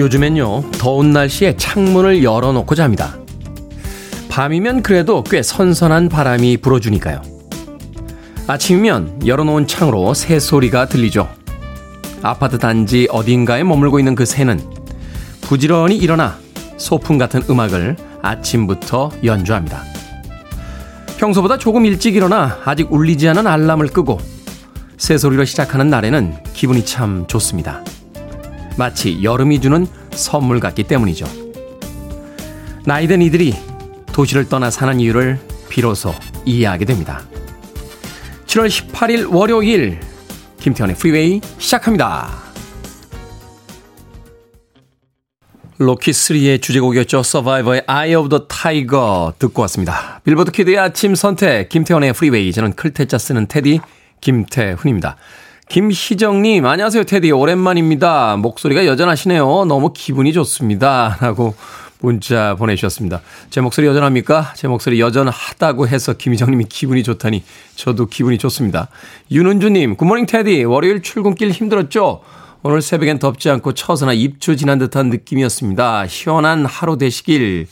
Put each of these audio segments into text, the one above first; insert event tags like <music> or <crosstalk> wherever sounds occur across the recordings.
요즘엔요, 더운 날씨에 창문을 열어놓고 잡니다. 밤이면 그래도 꽤 선선한 바람이 불어주니까요. 아침이면 열어놓은 창으로 새 소리가 들리죠. 아파트 단지 어딘가에 머물고 있는 그 새는 부지런히 일어나 소풍 같은 음악을 아침부터 연주합니다. 평소보다 조금 일찍 일어나 아직 울리지 않은 알람을 끄고 새소리로 시작하는 날에는 기분이 참 좋습니다. 마치 여름이 주는 선물 같기 때문이죠. 나이든 이들이 도시를 떠나 사는 이유를 비로소 이해하게 됩니다. 7월 18일 월요일 김태훈의 프리웨이 시작합니다. 로키3의 주제곡이었죠. 서바이버의 Eye of the Tiger 듣고 왔습니다. 빌보드 키드의 아침 선택 김태훈의 프리웨이 저는 클 태 자 쓰는 테디 김태훈입니다. 김희정님, 안녕하세요, 테디. 오랜만입니다. 목소리가 여전하시네요. 너무 기분이 좋습니다. <laughs> 라고 문자 보내주셨습니다. 제 목소리 여전합니까? 제 목소리 여전하다고 해서 김희정님이 기분이 좋다니 저도 기분이 좋습니다. 윤은주님, Good morning 테디. 월요일 출근길 힘들었죠? 오늘 새벽엔 덥지 않고 처서나 입추 지난 듯한 느낌이었습니다. 시원한 하루 되시길.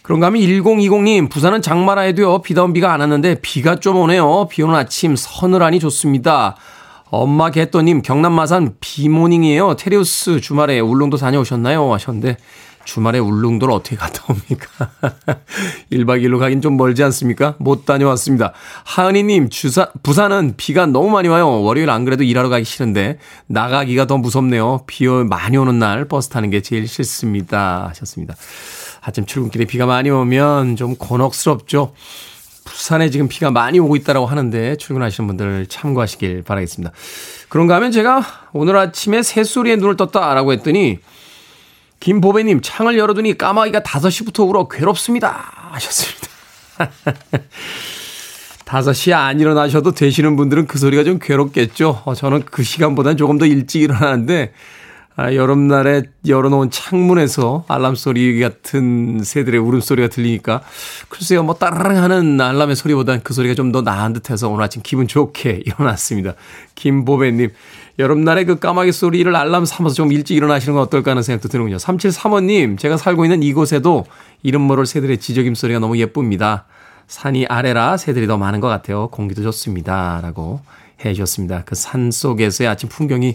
그런가 하면 1020님, 부산은 장마라 해도요, 비다운 비가 안 왔는데 비가 좀 오네요. 비 오는 아침 서늘하니 좋습니다. 엄마 개또님 경남 마산 비모닝이에요. 테리우스 주말에 울릉도 다녀오셨나요? 하셨는데 주말에 울릉도를 어떻게 갔다 옵니까? <laughs> 1박 2일로 가긴 좀 멀지 않습니까? 못 다녀왔습니다. 하은이님, 주사, 부산은 비가 너무 많이 와요. 월요일 안 그래도 일하러 가기 싫은데, 나가기가 더 무섭네요. 비 많이 오는 날 버스 타는 게 제일 싫습니다. 하셨습니다. 아침 출근길에 비가 많이 오면 좀 곤혹스럽죠. 부산에 지금 비가 많이 오고 있다라고 하는데 출근하시는 분들 참고하시길 바라겠습니다. 그런가 하면 제가 오늘 아침에 새소리에 눈을 떴다라고 했더니 김보배님 창을 열어두니 까마귀가 5시부터 울어 괴롭습니다 하셨습니다. <laughs> 5시 안 일어나셔도 되시는 분들은 그 소리가 좀 괴롭겠죠. 어, 저는 그 시간보다는 조금 더 일찍 일어나는데 아, 여름날에 열어놓은 창문에서 알람 소리 같은 새들의 울음소리가 들리니까 글쎄요 뭐 따라랑 하는 알람의 소리보다는 그 소리가 좀 더 나은 듯해서 오늘 아침 기분 좋게 <laughs> 일어났습니다. 김보배님 여름날에 그 까마귀 소리를 알람 삼아서 좀 일찍 일어나시는 건 어떨까 하는 생각도 드는군요. 3735님 제가 살고 있는 이곳에도 이름 모를 새들의 지저김 소리가 너무 예쁩니다. 산이 아래라 새들이 더 많은 것 같아요. 공기도 좋습니다. 라고 해 주셨습니다. 그 산 속에서의 아침 풍경이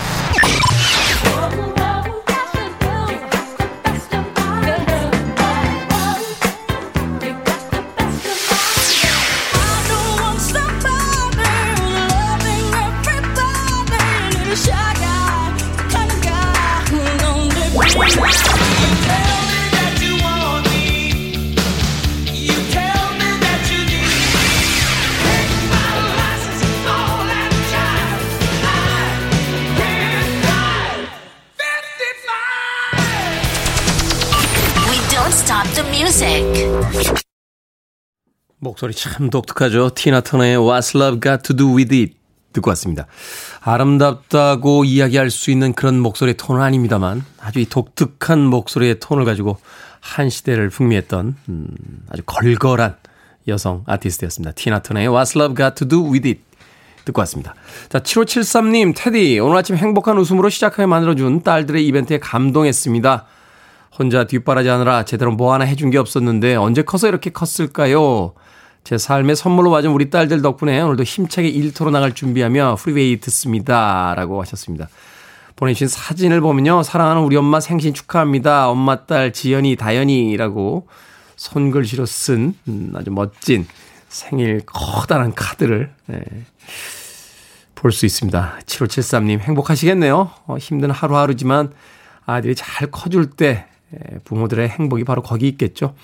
목소리 참 독특하죠. 티나 터너의 What's Love Got to Do With It 듣고 왔습니다. 아름답다고 이야기할 수 있는 그런 목소리의 톤은 아닙니다만 아주 이 독특한 목소리의 톤을 가지고 한 시대를 풍미했던 음, 아주 걸걸한 여성 아티스트였습니다. 티나 터너의 What's Love Got to Do With It 듣고 왔습니다. 자, 7573님, 테디, 오늘 아침 행복한 웃음으로 시작하게 만들어준 딸들의 이벤트에 감동했습니다. 혼자 뒷바라지 하느라 제대로 뭐 하나 해준 게 없었는데 언제 커서 이렇게 컸을까요? 제 삶의 선물로 맞은 우리 딸들 덕분에 오늘도 힘차게 일터로 나갈 준비하며 프리웨이 듣습니다. 라고 하셨습니다. 보내주신 사진을 보면요. 사랑하는 우리 엄마 생신 축하합니다. 엄마 딸 지연이, 다연이라고 손글씨로 쓴 음, 아주 멋진 생일 커다란 카드를 네, 볼수 있습니다. 7573님 행복하시겠네요. 어, 힘든 하루하루지만 아들이 잘 커줄 때 부모들의 행복이 바로 거기 있겠죠.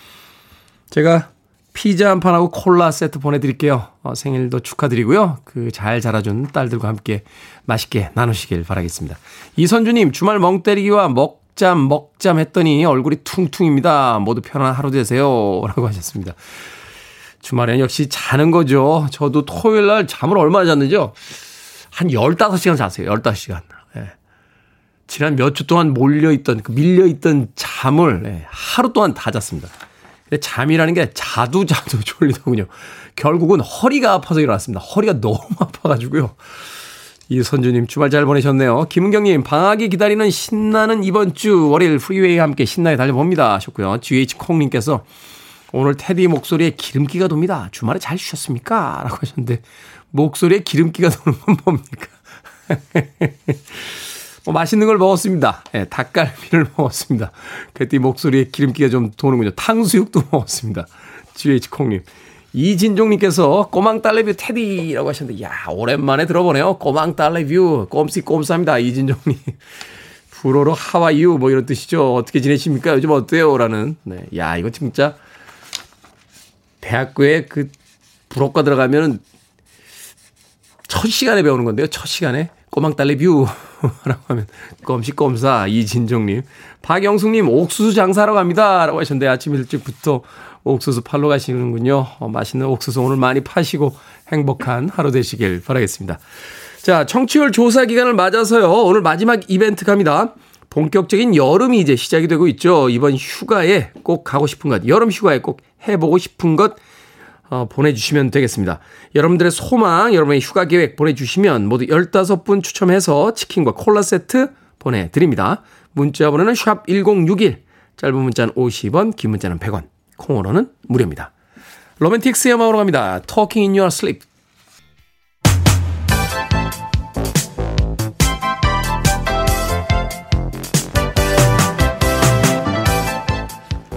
제가 피자 한 판하고 콜라 세트 보내드릴게요. 어, 생일도 축하드리고요. 그 잘 자라준 딸들과 함께 맛있게 나누시길 바라겠습니다. 이선주님, 주말 멍 때리기와 먹잠, 먹잠 했더니 얼굴이 퉁퉁입니다. 모두 편안한 하루 되세요. 라고 하셨습니다. 주말엔 역시 자는 거죠. 저도 토요일 날 잠을 얼마나 잤는지요? 한 15시간 잤어요. 15시간. 예. 지난 몇 주 동안 몰려있던, 그 밀려있던 잠을 예, 하루 동안 다 잤습니다. 근데 잠이라는 게 자도 자도 <laughs> 졸리더군요. 결국은 허리가 아파서 일어났습니다. 허리가 너무 <laughs> 아파가지고요. 이선주님 주말 잘 보내셨네요. 김은경님 방학이 기다리는 신나는 이번 주 월요일 프리웨이 함께 신나게 달려봅니다 하셨고요. GH콩님께서 오늘 테디 목소리에 기름기가 돕니다. 주말에 잘 쉬셨습니까? 라고 하셨는데 목소리에 기름기가 도는 건 뭡니까? <laughs> 뭐 맛있는 걸 먹었습니다. 예, 닭갈비를 <laughs> 먹었습니다. 그때 목소리에 기름기가 좀 도는군요. 탕수육도 <laughs> 먹었습니다. GH콩님. 이진종님께서 꼬망딸레뷰 테디라고 하셨는데, 야, 오랜만에 들어보네요. 꼬망딸레뷰. 꼼씨 꼼쌉니다. 이진종님. <laughs> 불어로 하와이유 뭐 이런 뜻이죠. 어떻게 지내십니까? 요즘 어때요? 라는. 네. 야, 이거 진짜 대학교에 그 불어과 들어가면 첫 시간에 배우는 건데요. 첫 시간에. 꼬망딸레뷰. 라고 하면 꼼사 이진종님. 박영숙님 옥수수 장사하러 갑니다. 라고 하셨는데 아침 일찍부터 옥수수 팔러 가시는군요. 어, 맛있는 옥수수 오늘 많이 파시고 행복한 하루 되시길 바라겠습니다. 자, 청취율 조사 기간을 맞아서요. 오늘 마지막 이벤트 갑니다. 본격적인 여름이 이제 시작이 되고 있죠. 이번 휴가에 꼭 가고 싶은 것, 여름 휴가에 꼭 해보고 싶은 것 어, 보내주시면 되겠습니다. 여러분들의 소망, 여러분의 휴가 계획 보내주시면 모두 15분 추첨해서 치킨과 콜라 세트 보내드립니다. 문자 번호는 샵 1061, 짧은 문자는 50원, 긴 문자는 100원. 콩으로는 무료입니다. 로맨틱스의 음악으로 갑니다. Talking in your sleep.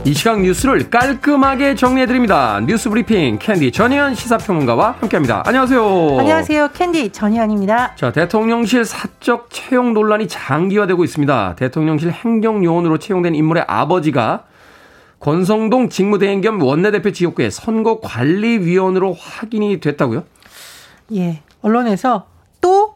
이 시각 뉴스를 깔끔하게 정리해드립니다. 뉴스 브리핑 캔디 전희연 시사평론가와 함께합니다. 안녕하세요. 안녕하세요. 캔디 전희연입니다. 자, 대통령실 사적 채용 논란이 장기화되고 있습니다. 대통령실 행정요원으로 채용된 인물의 아버지가 권성동 직무대행 겸 원내대표 지역구의 선거관리위원으로 확인이 됐다고요? 예. 언론에서 또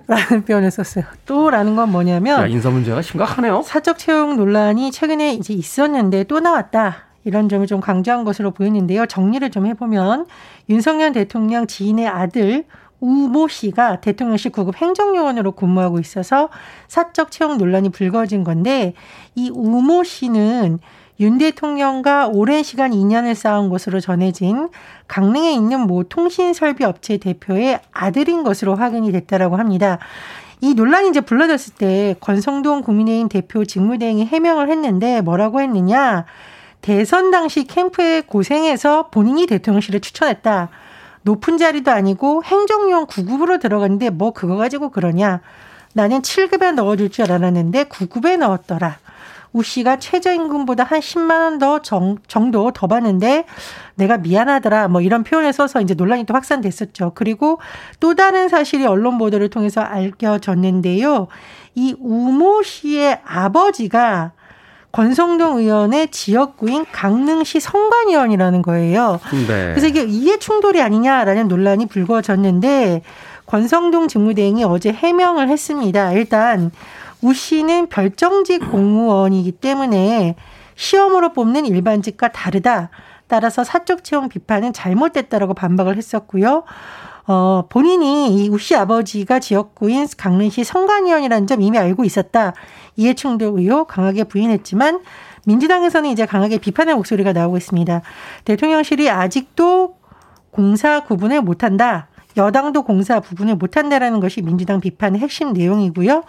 라는 표현을 썼어요. 또라는 건 뭐냐면 야, 인사 문제가 심각하네요. 사적 채용 논란이 최근에 이제 있었는데 또 나왔다. 이런 점을 좀 강조한 것으로 보이는데요. 정리를 좀 해보면 윤석열 대통령 지인의 아들 우모 씨가 대통령실 구급 행정요원으로 근무하고 있어서 사적 채용 논란이 불거진 건데 이 우모 씨는 윤 대통령과 오랜 시간 인연을 쌓은 것으로 전해진 강릉에 있는 모 통신 설비 업체 대표의 아들인 것으로 확인이 됐다라고 합니다. 이 논란이 이제 불러졌을 때 권성동 국민의힘 대표 직무대행이 해명을 했는데 뭐라고 했느냐? 대선 당시 캠프에 고생해서 본인이 대통령실에 추천했다. 높은 자리도 아니고 행정용 9급으로 들어갔는데 뭐 그거 가지고 그러냐? 나는 7급에 넣어줄 줄 알았는데 9급에 넣었더라. 우 씨가 최저임금보다 한 10만 원 더 정도 더 받는데 내가 미안하더라 뭐 이런 표현을 써서 이제 논란이 또 확산됐었죠. 그리고 또 다른 사실이 언론 보도를 통해서 알려졌는데요. 이 우모 씨의 아버지가 권성동 의원의 지역구인 강릉시 성관위원이라는 거예요. 네. 그래서 이게 이해 충돌이 아니냐라는 논란이 불거졌는데 권성동 직무대행이 어제 해명을 했습니다. 일단 우 씨는 별정직 공무원이기 때문에 시험으로 뽑는 일반직과 다르다. 따라서 사적 채용 비판은 잘못됐다라고 반박을 했었고요. 어, 본인이 이 우씨 아버지가 지역구인 강릉시 성관위원이라는 점 이미 알고 있었다. 이해 충돌 의혹 강하게 부인했지만 민주당에서는 이제 강하게 비판의 목소리가 나오고 있습니다. 대통령실이 아직도 공사 구분을 못한다. 여당도 공사 부분을 못한다라는 것이 민주당 비판의 핵심 내용이고요.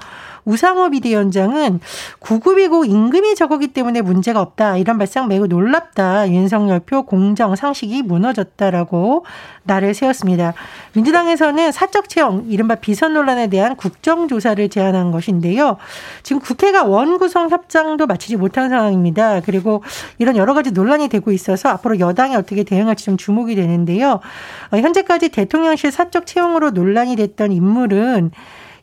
우상호 비대위원장은 구급이고 임금이 적었기 때문에 문제가 없다. 이런 발상 매우 놀랍다. 윤석열 표 공정 상식이 무너졌다라고 나를 세웠습니다. 민주당에서는 사적 채용, 이른바 비선 논란에 대한 국정조사를 제안한 것인데요. 지금 국회가 원구성 협상도 마치지 못한 상황입니다. 그리고 이런 여러 가지 논란이 되고 있어서 앞으로 여당이 어떻게 대응할지 좀 주목이 되는데요. 어, 현재까지 대통령실 사적 채용으로 논란이 됐던 인물은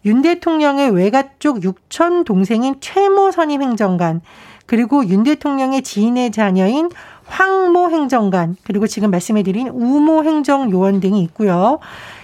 윤 대통령의 외가 쪽 육촌 동생인 최모 선임 행정관, 그리고 윤 대통령의 지인의 자녀인 황모 행정관, 그리고 지금 말씀해드린 우모 행정요원 등이 있고요.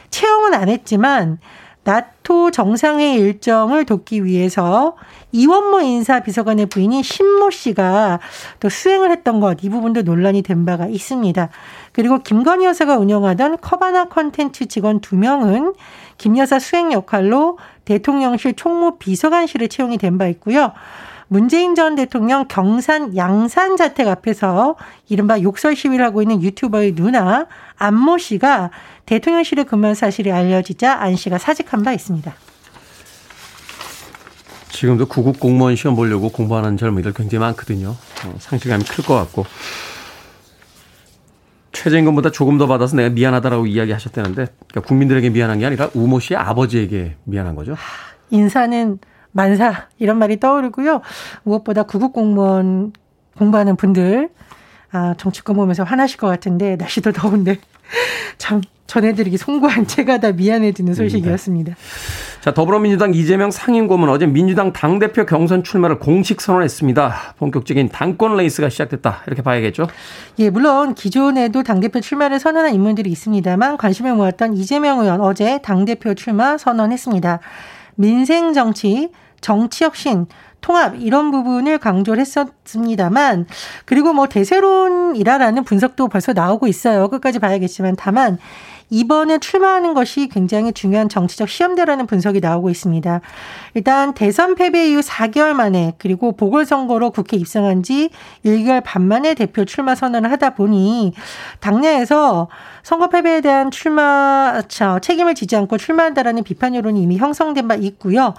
채용은 안 했지만 나토 정상회의 일정을 돕기 위해서 이원모 인사 비서관의 부인인 신모 씨가 또 수행을 했던 것, 이 부분도 논란이 된 바가 있습니다. 그리고 김건희 여사가 운영하던 커바나 컨텐츠 직원 두 명은 김 여사 수행 역할로 대통령실 총무 비서관실에 채용이 된 바 있고요. 문재인 전 대통령 경산 양산 자택 앞에서 이른바 욕설 시위를 하고 있는 유튜버의 누나 안모 씨가 대통령실에 근무한 사실이 알려지자 안 씨가 사직한 바 있습니다. 지금도 구급 공무원 시험 보려고 공부하는 젊은이들 굉장히 많거든요. 어, 상실감이 클 것 같고. 최저임금보다 조금 더 받아서 내가 미안하다라고 이야기하셨다는데 그러니까 국민들에게 미안한 게 아니라 우모 씨의 아버지에게 미안한 거죠. 인사는 만사 이런 말이 떠오르고요. 무엇보다 구급 공무원 공부하는 분들 아, 정치권 보면서 화나실 것 같은데 날씨도 더운데 <laughs> 참 전해드리기 송구한 제가 다 미안해지는 소식이었습니다. 네. 자, 더불어민주당 이재명 상임고문 어제 민주당 당대표 경선 출마를 공식 선언했습니다. 본격적인 당권 레이스가 시작됐다. 이렇게 봐야겠죠? 예, 물론 기존에도 당대표 출마를 선언한 인물들이 있습니다만 관심을 모았던 이재명 의원 어제 당대표 출마 선언했습니다. 민생 정치, 정치 혁신, 통합 이런 부분을 강조를 했었습니다만 그리고 뭐 대세론이라라는 분석도 벌써 나오고 있어요. 끝까지 봐야겠지만 다만 이번에 출마하는 것이 굉장히 중요한 정치적 시험대라는 분석이 나오고 있습니다. 일단 대선 패배 이후 4개월 만에 그리고 보궐선거로 국회 입성한 지 1개월 반 만에 대표 출마 선언을 하다 보니 당내에서 선거 패배에 대한 출마 책임을 지지 않고 출마한다라는 비판 여론이 이미 형성된 바 있고요.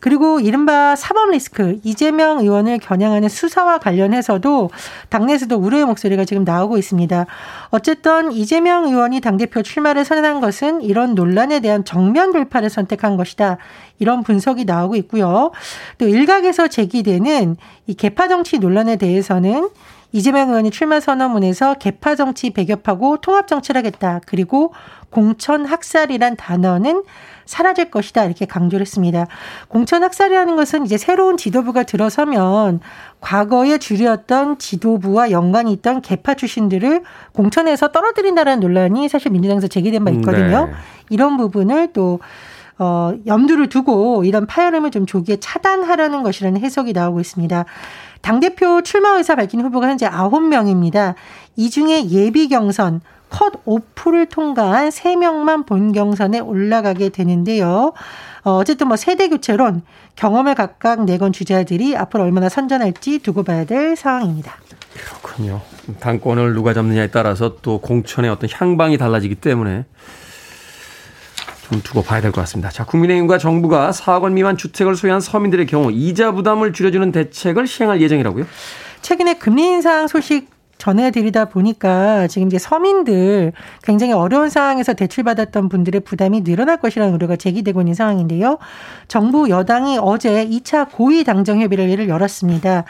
그리고 이른바 사법 리스크 이재명 의원을 겨냥하는 수사와 관련해서도 당내에서도 우려의 목소리가 지금 나오고 있습니다. 어쨌든 이재명 의원이 당대표 출마를 선언한 것은 이런 논란에 대한 정면 돌파를 선택한 것이다. 이런 분석이 나오고 있고요. 또 일각에서 제기되는 이 개파 정치 논란에 대해서는 이재명 의원이 출마 선언문에서 개파 정치 배격하고 통합 정치를 하겠다. 그리고 공천 학살이란 단어는 사라질 것이다. 이렇게 강조를 했습니다. 공천 학살이라는 것은 이제 새로운 지도부가 들어서면 과거에 주류였던 지도부와 연관이 있던 개파 출신들을 공천에서 떨어뜨린다는 논란이 사실 민주당에서 제기된 바 있거든요. 네. 이런 부분을 또 어, 염두를 두고 이런 파열음을 좀 조기에 차단하려는 것이라는 해석이 나오고 있습니다. 당대표 출마 의사 밝힌 후보가 현재 9명입니다. 이 중에 예비 경선, 컷 오프를 통과한 3명만 본 경선에 올라가게 되는데요. 어, 어쨌든 뭐 세대 교체론, 경험을 각각 내건 주자들이 앞으로 얼마나 선전할지 두고 봐야 될 상황입니다. 그렇군요. 당권을 누가 잡느냐에 따라서 또 공천의 어떤 향방이 달라지기 때문에 좀 두고 봐야 될 것 같습니다. 자, 국민의힘과 정부가 4억 원 미만 주택을 소유한 서민들의 경우 이자 부담을 줄여주는 대책을 시행할 예정이라고요? 최근에 금리 인상 소식 전해드리다 보니까 지금 이제 서민들 굉장히 어려운 상황에서 대출받았던 분들의 부담이 늘어날 것이라는 우려가 제기되고 있는 상황인데요. 정부 여당이 어제 2차 고위 당정 협의를 열었습니다.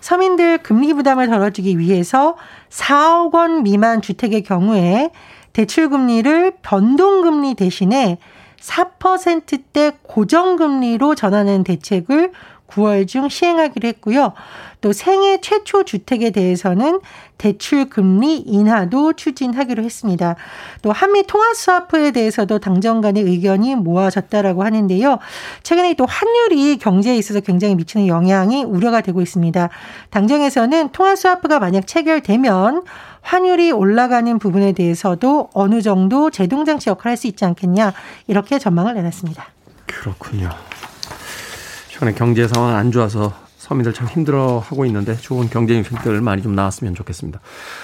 서민들 금리 부담을 덜어주기 위해서 4억 원 미만 주택의 경우에 대출금리를 변동금리 대신에 4%대 고정금리로 전하는 대책을 9월 중 시행하기로 했고요. 또 생애 최초 주택에 대해서는 대출 금리 인하도 추진하기로 했습니다. 또 한미 통화 스와프에 대해서도 당정 간의 의견이 모아졌다라고 하는데요. 최근에 또 환율이 경제에 있어서 굉장히 미치는 영향이 우려가 되고 있습니다. 당정에서는 통화 스와프가 만약 체결되면 환율이 올라가는 부분에 대해서도 어느 정도 제동장치 역할을 할 수 있지 않겠냐 이렇게 전망을 내놨습니다. 그렇군요. 최근에 경제 상황 안 좋아서 서민들 참 힘들어하고 있는데 좋은 경제 정책들 많이 좀 나왔으면 좋겠습니다.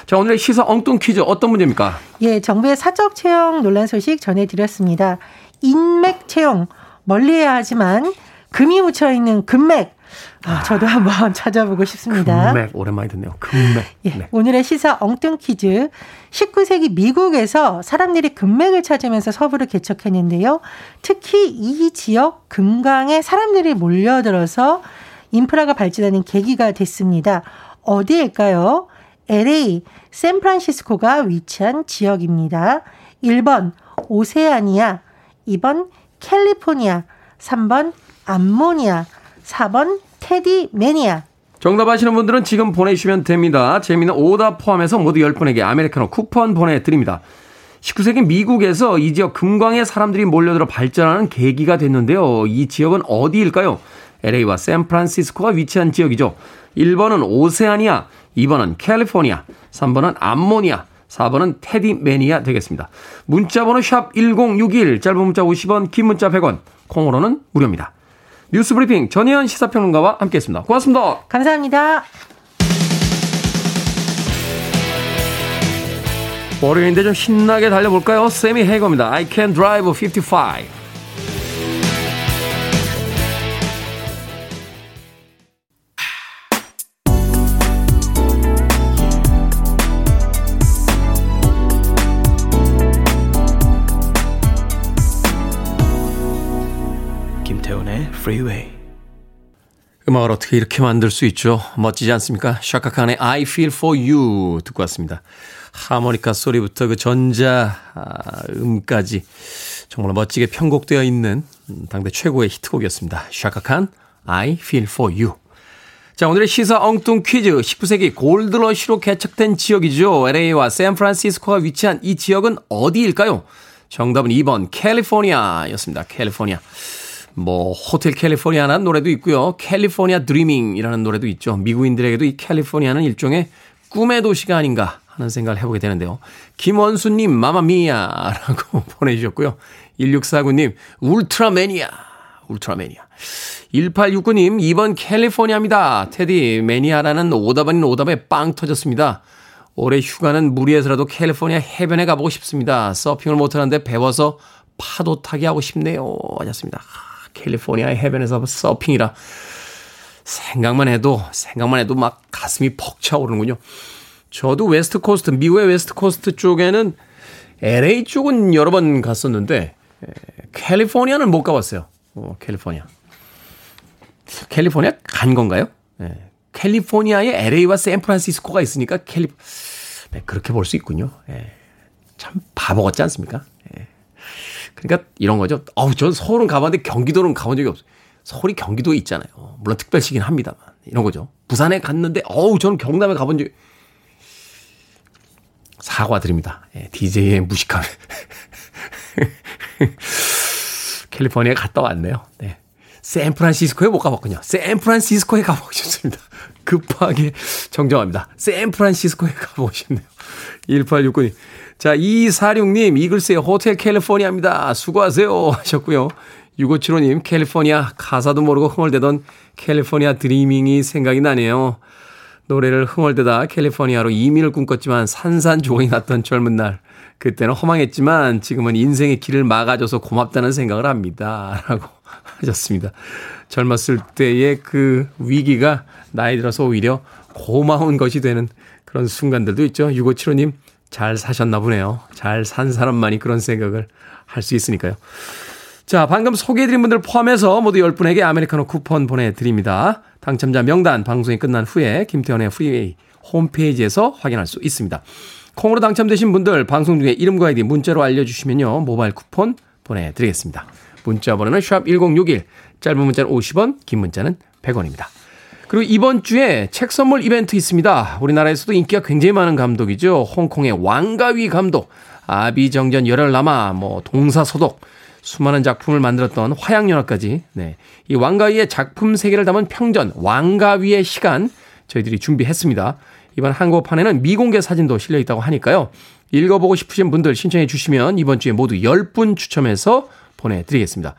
자 오늘의 시사 엉뚱 퀴즈 어떤 문제입니까? 예, 정부의 사적 채용 논란 소식 전해드렸습니다. 인맥 채용 멀리해야 하지만 금이 묻혀 있는 금맥 아, 저도 한번 <laughs> 찾아보고 싶습니다. 금맥 오랜만에 듣네요. 금맥. 예, 네. 오늘의 시사 엉뚱 퀴즈. 19세기 미국에서 사람들이 금맥을 찾으면서 서부를 개척했는데요. 특히 이 지역 금강에 사람들이 몰려들어서 인프라가 발전하는 계기가 됐습니다. 어디일까요? LA, 샌프란시스코가 위치한 지역입니다. 1번 오세아니아, 2번 캘리포니아, 3번 암모니아, 4번 테디 매니아. 정답 아시는 분들은 지금 보내주시면 됩니다. 재미는 오답 포함해서 모두 10분에게 아메리카노 쿠폰 보내드립니다. 19세기 미국에서 이 지역 금광에 사람들이 몰려들어 발전하는 계기가 됐는데요. 이 지역은 어디일까요? LA와 샌프란시스코가 위치한 지역이죠. 1번은 오세아니아, 2번은 캘리포니아, 3번은 암모니아, 4번은 테디매니아 되겠습니다. 문자번호 샵 1061, 짧은 문자 50원, 긴 문자 100원, 콩으로는 무료입니다. 뉴스 브리핑 전혜연 시사평론가와 함께했습니다. 고맙습니다. 감사합니다. 월요일인데 좀 신나게 달려볼까요? 세미 헤거입니다. I can drive 55. Freeway. 음악을 어떻게 이렇게 만들 수 있죠? 멋지지 않습니까? 샤카칸의 I Feel For You 듣고 왔습니다. 하모니카 소리부터 그 전자 아, 음까지 정말 멋지게 편곡되어 있는 당대 최고의 히트곡이었습니다. 샤카칸 I Feel For You. 자, 오늘의 시사 엉뚱 퀴즈. 19세기 골드러시로 개척된 지역이죠. LA와 샌프란시스코가 위치한 이 지역은 어디일까요? 정답은 2번 캘리포니아였습니다. 캘리포니아. 뭐 호텔 캘리포니아라는 노래도 있고요. 캘리포니아 드리밍이라는 노래도 있죠. 미국인들에게도 이 캘리포니아는 일종의 꿈의 도시가 아닌가 하는 생각을 해보게 되는데요. 김원수님, 마마미야라고 <laughs> 보내주셨고요. 1649님, 울트라매니아, 울트라매니아. 1869님, 2번 캘리포니아입니다. 테디, 매니아라는 오답 아닌 오답에 빵 터졌습니다. 올해 휴가는 무리해서라도 캘리포니아 해변에 가보고 싶습니다. 서핑을 못하는데 배워서 파도 타기 하고 싶네요. 하셨습니다. 캘리포니아의 해변에서 서핑이라 생각만 해도, 생각만 해도 막 가슴이 벅차오르는군요. 저도 West Coast, 미국의 West Coast 쪽에는 LA 쪽은 여러 번 갔었는데, 캘리포니아는 못 가봤어요. 어, 캘리포니아. 캘리포니아 간 건가요? 예. 캘리포니아에 LA와 샌프란시스코가 있으니까 캘리, 네, 그렇게 볼 수 있군요. 예. 참 바보 같지 않습니까? 예. 그러니까 이런 거죠. 어우, 전 서울은 가봤는데 경기도는 가본 적이 없어요. 서울이 경기도에 있잖아요. 물론 특별시긴 합니다만. 이런 거죠. 부산에 갔는데, 어우, 저는 경남에 가본 적이, 사과드립니다. 예, DJ의 무식함. <laughs> 캘리포니아에 갔다 왔네요. 네. 샌프란시스코에 못 가봤군요. 샌프란시스코에 가보고 싶습니다. <laughs> 급하게 정정합니다. 샌프란시스코에 가보고 싶네요. 1869님. 자, 2246님, 이글스의 호텔 캘리포니아입니다. 수고하세요. <laughs> 하셨고요. 6575님, 캘리포니아, 가사도 모르고 흥얼대던 캘리포니아 드리밍이 생각이 나네요. 노래를 흥얼대다 캘리포니아로 이민을 꿈꿨지만 산산조각이 났던 젊은 날. 그때는 허망했지만 지금은 인생의 길을 막아줘서 고맙다는 생각을 합니다. <laughs> 라고 하셨습니다. 젊었을 때의 그 위기가 나이 들어서 오히려 고마운 것이 되는 그런 순간들도 있죠. 6575님, 잘 사셨나 보네요. 잘 산 사람만이 그런 생각을 할 수 있으니까요. 자, 방금 소개해드린 분들 포함해서 모두 10분에게 아메리카노 쿠폰 보내드립니다. 당첨자 명단 방송이 끝난 후에 김태훈의 프리웨이 홈페이지에서 확인할 수 있습니다. 콩으로 당첨되신 분들 방송 중에 이름과 아이디 문자로 알려주시면요. 모바일 쿠폰 보내드리겠습니다. 문자 번호는 샵 1061, 짧은 문자는 50원, 긴 문자는 100원입니다. 그리고 이번 주에 책 선물 이벤트 있습니다. 우리나라에서도 인기가 굉장히 많은 감독이죠. 홍콩의 왕가위 감독, 아비정전 열혈 남아, 뭐 동사소독, 수많은 작품을 만들었던 화양연화까지, 네. 이 왕가위의 작품 세계를 담은 평전, 왕가위의 시간, 저희들이 준비했습니다. 이번 한국판에는 미공개 사진도 실려 있다고 하니까요. 읽어보고 싶으신 분들 신청해 주시면 이번 주에 모두 10분 추첨해서 보내드리겠습니다.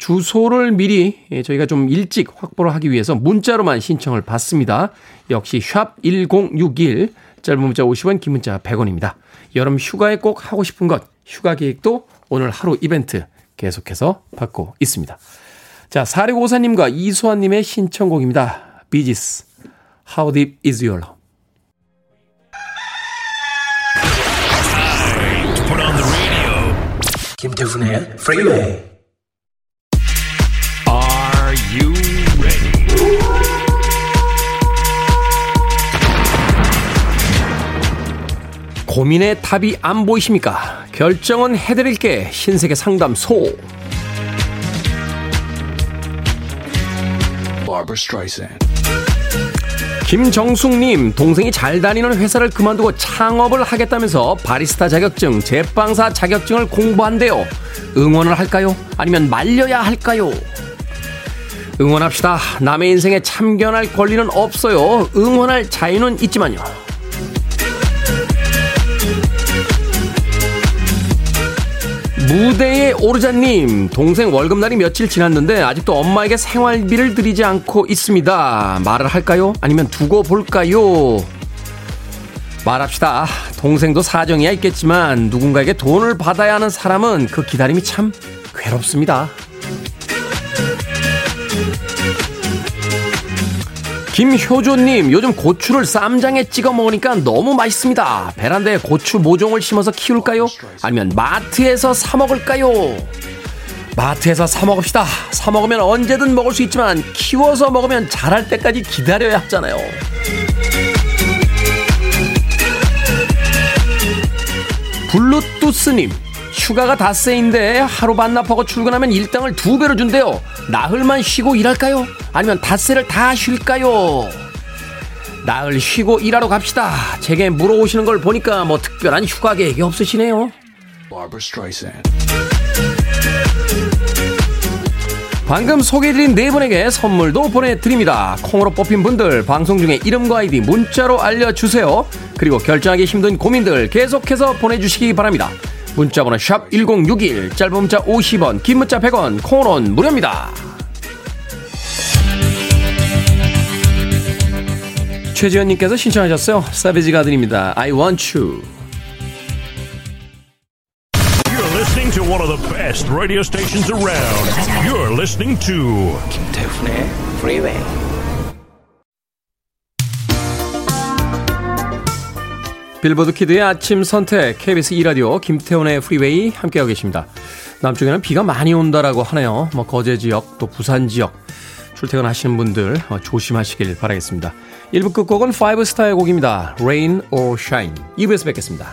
주소를 미리 예, 저희가 좀 일찍 확보를 하기 위해서 문자로만 신청을 받습니다. 역시 샵 1061 짧은 문자 50원 긴 문자 100원입니다. 여름 휴가에 꼭 하고 싶은 것 휴가 계획도 오늘 하루 이벤트 계속해서 받고 있습니다. 자, 사리고사님과 이수환님의 신청곡입니다. 비지스 How Deep Is Your Love 김태훈의 프리웨이 고민의 답이 안 보이십니까? 결정은 해드릴게. 신세계 상담소. 김정숙님, 동생이 잘 다니는 회사를 그만두고 창업을 하겠다면서 바리스타 자격증, 제빵사 자격증을 공부한대요. 응원을 할까요? 아니면 말려야 할까요? 응원합시다. 남의 인생에 참견할 권리는 없어요. 응원할 자유는 있지만요. 무대에 오르자님, 동생 월급날이 며칠 지났는데 아직도 엄마에게 생활비를 드리지 않고 있습니다. 말을 할까요? 아니면 두고 볼까요? 말합시다. 동생도 사정이야 있겠지만 누군가에게 돈을 받아야 하는 사람은 그 기다림이 참 괴롭습니다. 김효조님, 요즘 고추를 쌈장에 찍어 먹으니까 너무 맛있습니다. 베란다에 고추 모종을 심어서 키울까요? 아니면 마트에서 사 먹을까요? 마트에서 사 먹읍시다. 사 먹으면 언제든 먹을 수 있지만 키워서 먹으면 자랄 때까지 기다려야 하잖아요. 블루투스님, 휴가가 닷새인데 하루 반납하고 출근하면 일당을 두 배로 준대요. 나흘만 쉬고 일할까요? 아니면 닷새를 다 쉴까요? 나흘 쉬고 일하러 갑시다. 제게 물어오시는 걸 보니까 뭐 특별한 휴가 계획이 없으시네요. 방금 소개해드린 네 분에게 선물도 보내드립니다. 콩으로 뽑힌 분들 방송 중에 이름과 아이디 문자로 알려주세요. 그리고 결정하기 힘든 고민들 계속해서 보내주시기 바랍니다. 문자번호 샵 1061, 짧은 문자 50원, 긴 문자 100원, 콩으로는 무료입니다. 최지현님께서 신청하셨어요. 사비지 가든입니다. I want you. You're listening to one of the best radio stations around. You're listening to 김태훈의 Freeway. 빌보드 키드의 아침 선택 KBS 2라디오 김태훈의 프리웨이 함께하고 계십니다. 남쪽에는 비가 많이 온다라고 하네요. 뭐 거제 지역 또 부산 지역 출퇴근하시는 분들 어, 조심하시길 바라겠습니다. 1부 끝곡은 5스타의 곡입니다. Rain or Shine. 2부에서 뵙겠습니다.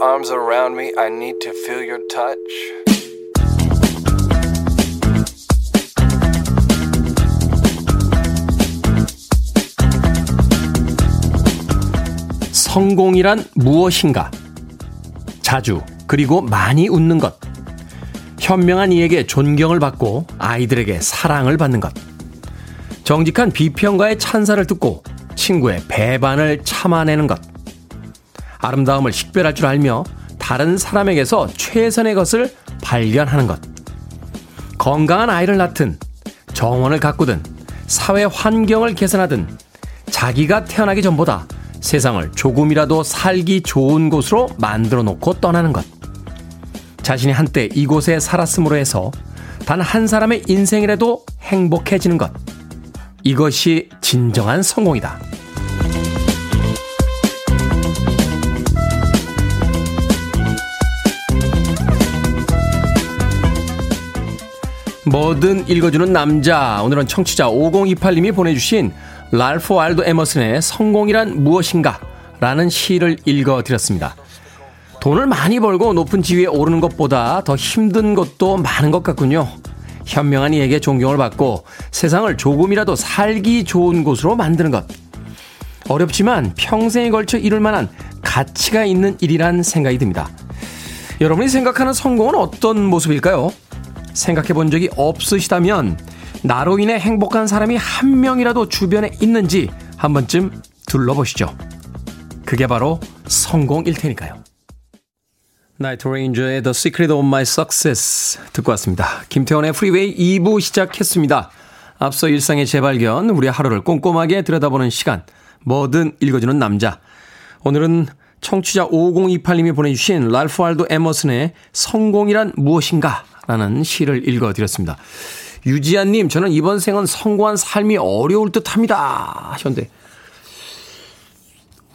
Arms around me. I need to feel your touch. 성공이란 무엇인가? 자주 그리고 많이 웃는 것. 현명한 이에게 존경을 받고 아이들에게 사랑을 받는 것. 정직한 비평가의 찬사를 듣고 친구의 배반을 참아내는 것. 아름다움을 식별할 줄 알며 다른 사람에게서 최선의 것을 발견하는 것. 건강한 아이를 낳든 정원을 가꾸든 사회 환경을 개선하든 자기가 태어나기 전보다 세상을 조금이라도 살기 좋은 곳으로 만들어 놓고 떠나는 것. 자신이 한때 이곳에 살았으므로 해서 단 한 사람의 인생이라도 행복해지는 것. 이것이 진정한 성공이다. 뭐든 읽어주는 남자. 오늘은 청취자 5028님이 보내주신 랄프 알도 에머슨의 성공이란 무엇인가? 라는 시를 읽어드렸습니다. 돈을 많이 벌고 높은 지위에 오르는 것보다 더 힘든 것도 많은 것 같군요. 현명한 이에게 존경을 받고 세상을 조금이라도 살기 좋은 곳으로 만드는 것. 어렵지만 평생에 걸쳐 이룰 만한 가치가 있는 일이란 생각이 듭니다. 여러분이 생각하는 성공은 어떤 모습일까요? 생각해 본 적이 없으시다면 나로 인해 행복한 사람이 한 명이라도 주변에 있는지 한 번쯤 둘러보시죠. 그게 바로 성공일 테니까요. 나이트 레인저의 The Secret of My Success 듣고 왔습니다. 김태훈의 프리웨이 2부 시작했습니다. 앞서 일상의 재발견, 우리 하루를 꼼꼼하게 들여다보는 시간, 뭐든 읽어주는 남자. 오늘은 청취자 5028님이 보내주신 랄프 왈도 에머슨의 성공이란 무엇인가? 라는 시를 읽어드렸습니다. 유지아님, 저는 이번 생은 성공한 삶이 어려울 듯 합니다. 하셨는데,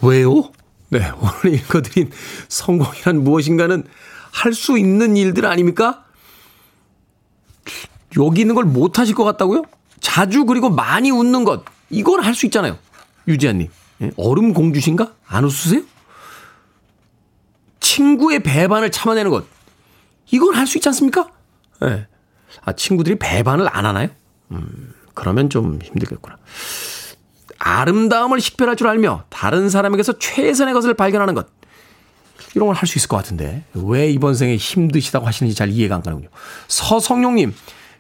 왜요? 네, 오늘 읽어드린 성공이란 무엇인가는 할 수 있는 일들 아닙니까? 여기 있는 걸 못 하실 것 같다고요? 자주 그리고 많이 웃는 것. 이건 할 수 있잖아요. 유지아님. 예, 얼음 공주신가? 안 웃으세요? 친구의 배반을 참아내는 것. 이건 할 수 있지 않습니까? 예. 아, 친구들이 배반을 안 하나요? 음, 그러면 좀 힘들겠구나. 아름다움을 식별할 줄 알며 다른 사람에게서 최선의 것을 발견하는 것. 이런 걸 할 수 있을 것 같은데 왜 이번 생에 힘드시다고 하시는지 잘 이해가 안 가는군요. 서성용님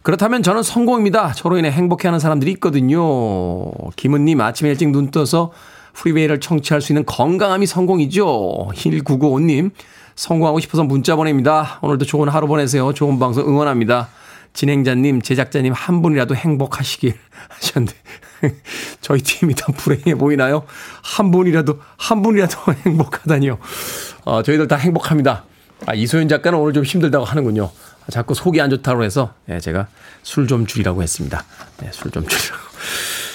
그렇다면 저는 성공입니다. 저로 인해 행복해하는 사람들이 있거든요. 김은님 아침에 일찍 눈 떠서 프리웨이를 청취할 수 있는 건강함이 성공이죠. 1995님 성공하고 싶어서 문자 보냅니다. 오늘도 좋은 하루 보내세요. 좋은 방송 응원합니다. 진행자님, 제작자님 한 분이라도 행복하시길 하셨는데 <laughs> 저희 팀이 다 불행해 보이나요? 한 분이라도 한 분이라도 <laughs> 행복하다니요. 어, 저희들 다 행복합니다. 아, 이소연 작가는 오늘 좀 힘들다고 하는군요. 자꾸 속이 안 좋다고 해서 예, 제가 술 좀 줄이라고 했습니다. 예, 술좀 줄이라고.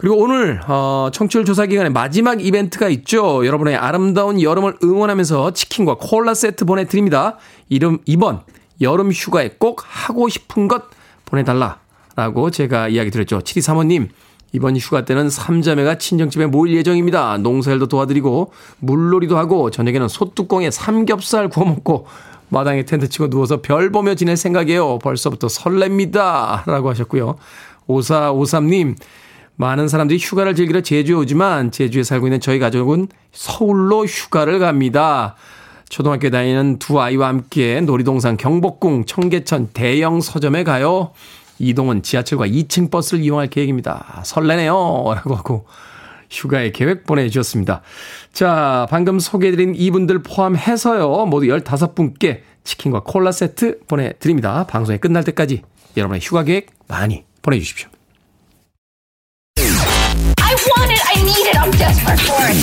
그리고 오늘 어, 청취율 조사 기간의 마지막 이벤트가 있죠. 여러분의 아름다운 여름을 응원하면서 치킨과 콜라 세트 보내드립니다. 이름 이번 여름 휴가에 꼭 하고 싶은 것 보내달라라고 제가 이야기 드렸죠. 7235님 이번 휴가 때는 삼자매가 친정집에 모일 예정입니다. 농사일도 도와드리고 물놀이도 하고 저녁에는 소뚜껑에 삼겹살 구워 먹고 마당에 텐트 치고 누워서 별 보며 지낼 생각이에요. 벌써부터 설렙니다. 라고 하셨고요. 5453님 많은 사람들이 휴가를 즐기러 제주에 오지만 제주에 살고 있는 저희 가족은 서울로 휴가를 갑니다. 초등학교 다니는 두 아이와 함께 놀이동산 경복궁 청계천 대형 서점에 가요. 이동은 지하철과 2층 버스를 이용할 계획입니다. 설레네요. 라고 하고 휴가의 계획 보내주셨습니다. 자, 방금 소개해드린 이분들 포함해서요. 모두 15분께 치킨과 콜라 세트 보내드립니다. 방송이 끝날 때까지 여러분의 휴가 계획 많이 보내주십시오. I want it. I need it. I'm desperate for it.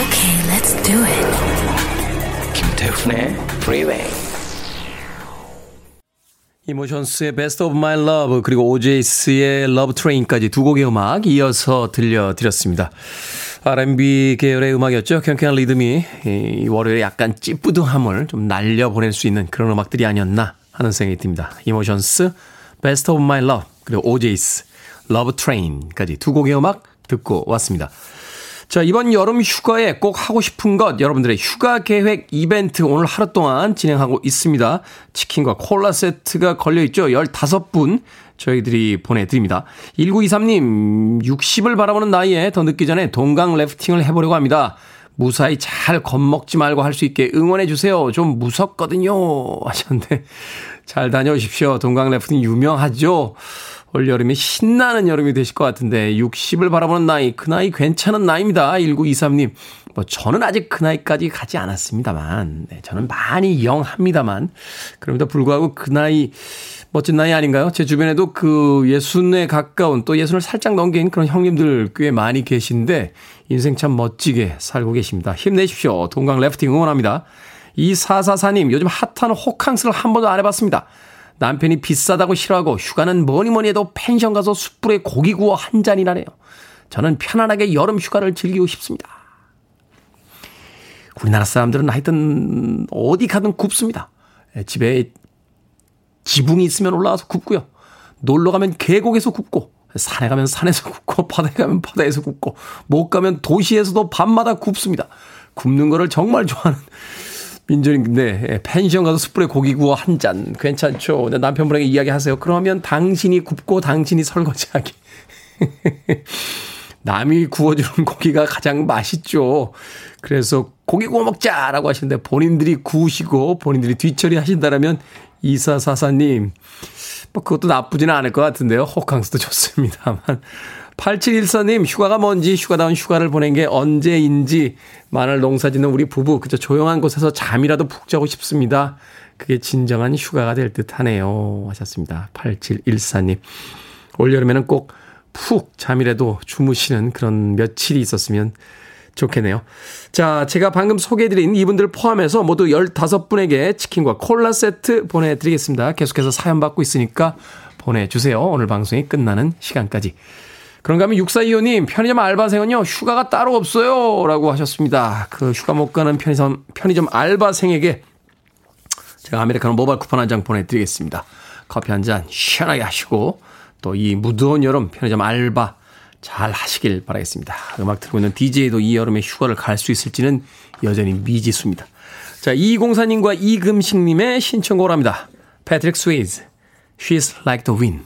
Okay, let's do it. 김태훈의 Freeway. 이모션스의 Best of My Love 그리고 오제이스의 Love Train까지 두 곡의 음악 이어서 들려드렸습니다. R&B 계열의 음악이었죠. 캔캔한 리듬이 이 월요일에 약간 찌뿌둥함을 좀 날려보낼 수 있는 그런 음악들이 아니었나 하는 생각이 듭니다. 이모션스 Best of My Love 그리고 오제이스 Love Train까지 두 곡의 음악 듣고 왔습니다. 자, 이번 여름 휴가에 꼭 하고 싶은 것, 여러분들의 휴가 계획 이벤트 오늘 하루 동안 진행하고 있습니다. 치킨과 콜라 세트가 걸려있죠. 15분 저희들이 보내드립니다. 1923님, 60을 바라보는 나이에 더 늦기 전에 동강 래프팅을 해보려고 합니다. 무사히 잘 겁먹지 말고 할 수 있게 응원해주세요. 좀 무섭거든요. <laughs> 하셨는데, 잘 다녀오십시오. 동강 래프팅 유명하죠? 올 여름에 신나는 여름이 되실 것 같은데 60을 바라보는 나이 그 나이 괜찮은 나이입니다. 1923님. 뭐 저는 아직 그 나이까지 가지 않았습니다만 네, 저는 많이 영합니다만 그럼에도 불구하고 그 나이 멋진 나이 아닌가요? 제 주변에도 그 예순에 가까운 또 예순을 살짝 넘긴 그런 형님들 꽤 많이 계신데 인생 참 멋지게 살고 계십니다. 힘내십시오. 동강 래프팅 응원합니다. 2444님 요즘 핫한 호캉스를 한 번도 안 해봤습니다. 남편이 비싸다고 싫어하고 휴가는 뭐니 뭐니 해도 펜션 가서 숯불에 고기 구워 한 잔이라네요. 저는 편안하게 여름 휴가를 즐기고 싶습니다. 우리나라 사람들은 하여튼 어디 가든 굽습니다. 예, 집에 지붕이 있으면 올라가서 굽고요. 놀러 가면 계곡에서 굽고 산에 가면 산에서 굽고 바다에 가면 바다에서 굽고 못 가면 도시에서도 밤마다 굽습니다. 굽는 거를 정말 좋아하는 민준인데 예, 펜션 가서 숯불에 고기 구워 한 잔 괜찮죠. 근데 남편분에게 이야기하세요. 그러면 당신이 굽고 당신이 설거지하기. <laughs> 남이 구워주는 고기가 가장 맛있죠. 그래서 고기 구워 먹자라고 하시는데 본인들이 구우시고 본인들이 뒤처리 하신다라면 이사사사님, 뭐 그것도 나쁘지는 않을 것 같은데요. 호캉스도 좋습니다만. 8714님, 휴가가 뭔지 휴가다운 휴가를 보낸 게 언제인지 마늘 농사 짓는 우리 부부, 그저 조용한 곳에서 잠이라도 푹 자고 싶습니다. 그게 진정한 휴가가 될 듯 하네요. 하셨습니다. 8714님. 올여름에는 꼭 푹 잠이라도 주무시는 그런 며칠이 있었으면 좋겠네요. 자, 제가 방금 소개해드린 이분들 포함해서 모두 15분에게 치킨과 콜라 세트 보내드리겠습니다. 계속해서 사연 받고 있으니까 보내주세요. 오늘 방송이 끝나는 시간까지. 그런가 하면 6425님, 편의점 알바생은요, 휴가가 따로 없어요. 라고 하셨습니다. 그 휴가 못 가는 편의점, 편의점 알바생에게 제가 아메리카노 모바일 쿠폰 한 장 보내드리겠습니다. 커피 한 잔 시원하게 하시고, 또 이 무더운 여름 편의점 알바 잘 하시길 바라겠습니다. 음악 틀고 있는 DJ도 이 여름에 휴가를 갈 수 있을지는 여전히 미지수입니다. 자, 이공사님과 이금식님의 신청곡을 합니다. 패트릭 스웨이지, She's Like the Wind.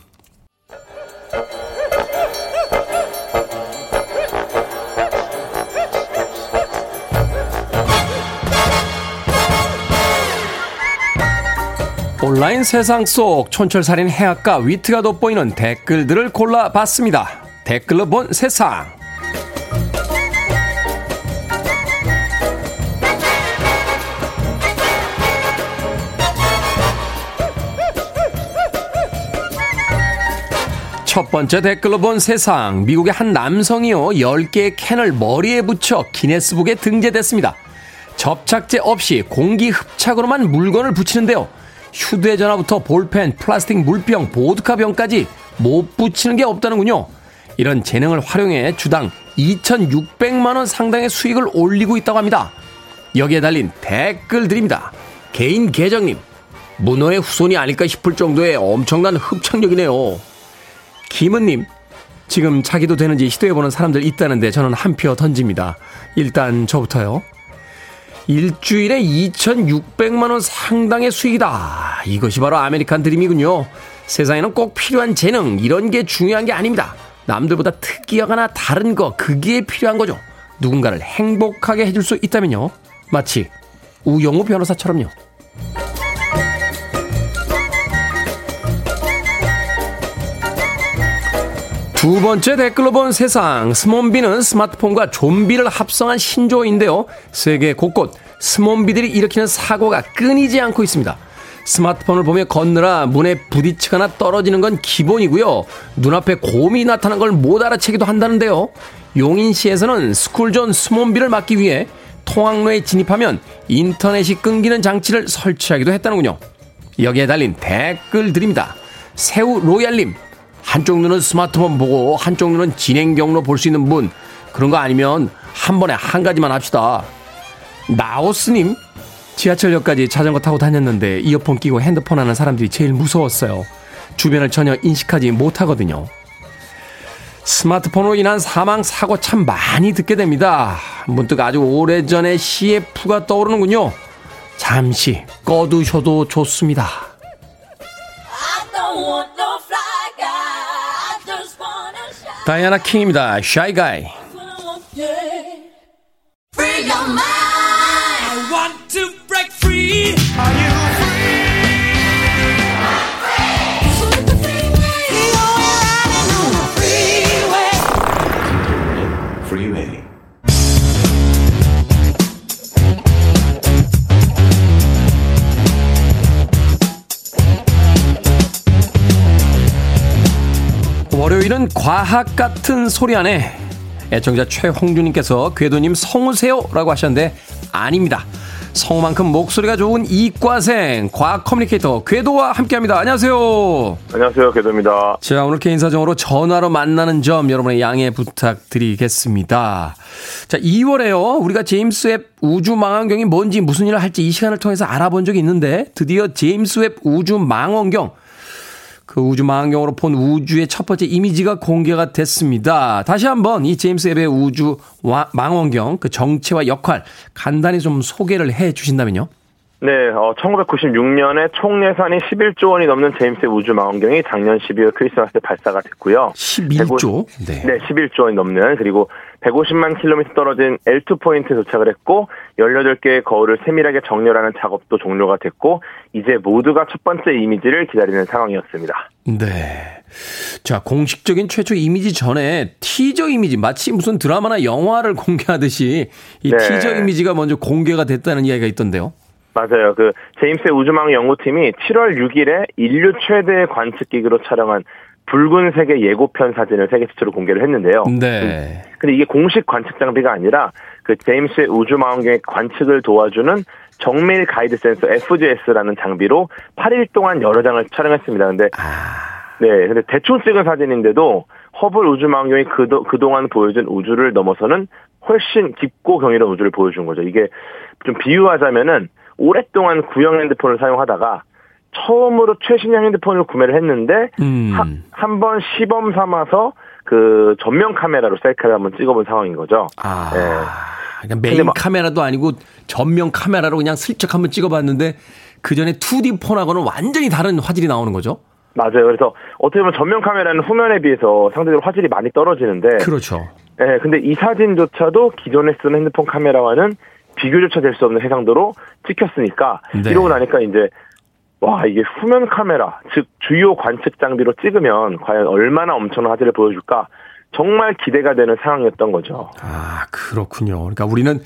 온라인 세상 속 촌철살인 해학과 위트가 돋보이는 댓글들을 골라봤습니다. 댓글로 본 세상. 첫 번째 댓글로 본 세상. 미국의 한 남성이요. 10개의 캔을 머리에 붙여 기네스북에 등재됐습니다. 접착제 없이 공기 흡착으로만 물건을 붙이는데요. 휴대전화부터 볼펜, 플라스틱 물병, 보드카병까지 못 붙이는 게 없다는군요. 이런 재능을 활용해 주당 2,600만원 상당의 수익을 올리고 있다고 합니다. 여기에 달린 댓글들입니다. 개인 계정님, 문어의 후손이 아닐까 싶을 정도의 엄청난 흡착력이네요. 김은님, 지금 자기도 되는지 시도해보는 사람들 있다는데 저는 한 표 던집니다. 일단 저부터요. 일주일에 2,600만원 상당의 수익이다. 이것이 바로 아메리칸 드림이군요. 세상에는 꼭 필요한 재능, 이런 게 중요한 게 아닙니다. 남들보다 특이하거나 다른 거, 그게 필요한 거죠. 누군가를 행복하게 해줄 수 있다면요. 마치 우영우 변호사처럼요. 두 번째 댓글로 본 세상. 스몬비는 스마트폰과 좀비를 합성한 신조어인데요. 세계 곳곳 스몬비들이 일으키는 사고가 끊이지 않고 있습니다. 스마트폰을 보며 걷느라 문에 부딪히거나 떨어지는 건 기본이고요. 눈앞에 곰이 나타난 걸 못 알아채기도 한다는데요. 용인시에서는 스쿨존 스몬비를 막기 위해 통학로에 진입하면 인터넷이 끊기는 장치를 설치하기도 했다는군요. 여기에 달린 댓글들입니다. 새우 로얄님, 한쪽 눈은 스마트폰 보고 한쪽 눈은 진행 경로 볼 수 있는 분 그런 거 아니면 한 번에 한 가지만 합시다. 나오스님 지하철역까지 자전거 타고 다녔는데 이어폰 끼고 핸드폰 하는 사람들이 제일 무서웠어요. 주변을 전혀 인식하지 못하거든요. 스마트폰으로 인한 사망 사고 참 많이 듣게 됩니다. 문득 아주 오래전에 CF가 떠오르는군요. 잠시 꺼두셔도 좋습니다. 다이아나 킹입니다. Shy Guy. 월요일은 과학 같은 소리 안에 애청자 최홍준님께서 궤도님 성우세요라고 하셨는데 아닙니다. 성우만큼 목소리가 좋은 이과생 과학 communicator 궤도와 함께합니다. 안녕하세요. 안녕하세요, 궤도입니다. 자 오늘 개인 사정으로 전화로 만나는 점 여러분의 양해 부탁드리겠습니다. 자 2월에요 우리가 제임스 웹 우주 망원경이 뭔지 무슨 일을 할지 이 시간을 통해서 알아본 적이 있는데 드디어 제임스 웹 우주 망원경 그 우주 망원경으로 본 우주의 첫 번째 이미지가 공개가 됐습니다. 다시 한번 이 제임스 웹의 우주 망원경 그 정체와 역할 간단히 좀 소개를 해 주신다면요. 네, 어, 1996년에 총 예산이 11조 원이 넘는 제임스 웹 우주 망원경이 작년 12월 크리스마스 때 발사가 됐고요. 11조. 네. 네, 11조 원이 넘는 그리고 150만 킬로미터 떨어진 L2 포인트에 도착을 했고 18개의 거울을 세밀하게 정렬하는 작업도 종료가 됐고 이제 모두가 첫 번째 이미지를 기다리는 상황이었습니다. 네. 자, 공식적인 최초 이미지 전에 티저 이미지, 마치 무슨 드라마나 영화를 공개하듯이 이 네. 티저 이미지가 먼저 공개가 됐다는 이야기가 있던데요. 맞아요. 그 제임스 우주망 연구팀이 7월 6일에 인류 최대의 관측기기로 촬영한 붉은색의 예고편 사진을 세계 최초로 공개를 했는데요. 네. 근데 이게 공식 관측 장비가 아니라 그 제임스의 우주 망원경의 관측을 도와주는 정밀 가이드 센서 FGS라는 장비로 8일 동안 여러 장을 촬영했습니다. 근데 네, 근데 대충 찍은 사진인데도 허블 우주 망원경이 그도, 그동안 보여준 우주를 넘어서는 훨씬 깊고 경이로운 우주를 보여준 거죠. 이게 좀 비유하자면은 오랫동안 구형 핸드폰을 사용하다가 처음으로 최신형 핸드폰을 구매를 했는데 음. 한번 시범 삼아서 그 전면 카메라로 셀카를 한번 찍어본 상황인 거죠. 아. 네. 그냥 메인 막- 카메라도 아니고 전면 카메라로 그냥 슬쩍 한번 찍어봤는데 그 전에 2D 폰하고는 완전히 다른 화질이 나오는 거죠. 맞아요. 그래서 어떻게 보면 전면 카메라는 후면에 비해서 상대적으로 화질이 많이 떨어지는데, 그렇죠. 예, 근데 이 사진조차도 기존에 쓰는 핸드폰 카메라와는 비교조차 될 수 없는 해상도로 찍혔으니까 네. 이러고 나니까 이제 와 이게 후면 카메라 즉 주요 관측 장비로 찍으면 과연 얼마나 엄청난 화질을 보여줄까 정말 기대가 되는 상황이었던 거죠. 아, 그렇군요. 그러니까 우리는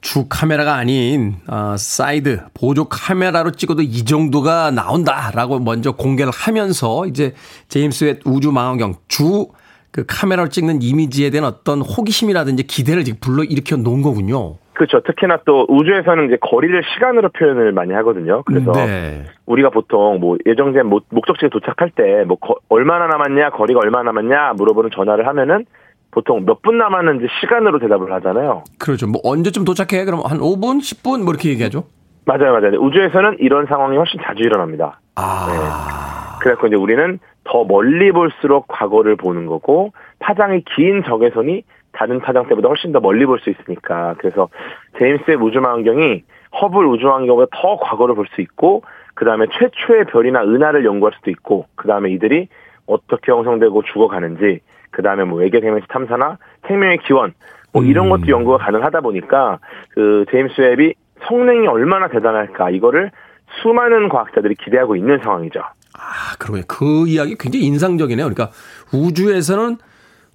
주 카메라가 아닌 아, 사이드 보조 카메라로 찍어도 이 정도가 나온다라고 먼저 공개를 하면서 이제 제임스 웹 우주 망원경 주 그 카메라로 찍는 이미지에 대한 어떤 호기심이라든지 기대를 불러 일으켜 놓은 거군요. 그렇죠. 특히나 또 우주에서는 이제 거리를 시간으로 표현을 많이 하거든요. 그래서 네. 우리가 보통 뭐 예정된 목- 목적지에 도착할 때 뭐 얼마나 남았냐, 거리가 얼마나 남았냐 물어보는 전화를 하면은 보통 몇 분 남았는지 시간으로 대답을 하잖아요. 그렇죠. 뭐 언제쯤 도착해? 그럼 한 5분, 10분 뭐 이렇게 얘기하죠. 맞아요, 맞아요. 우주에서는 이런 상황이 훨씬 자주 일어납니다. 아. 그래서 이제 우리는 더 멀리 볼수록 과거를 보는 거고 파장이 긴 적외선이 다른 파장 때보다 훨씬 더 멀리 볼 수 있으니까 그래서 제임스의 우주망원경이 허블 우주망원경보다 더 과거를 볼 수 있고 그 다음에 최초의 별이나 은하를 연구할 수도 있고 그 다음에 이들이 어떻게 형성되고 죽어가는지 그 다음에 뭐 외계 생명체 탐사나 생명의 기원 뭐 이런 것도 연구가 가능하다 보니까 그 제임스 웹이 성능이 얼마나 대단할까 이거를 수많은 과학자들이 기대하고 있는 상황이죠. 아, 그러군요. 그 이야기 굉장히 인상적이네요. 그러니까 우주에서는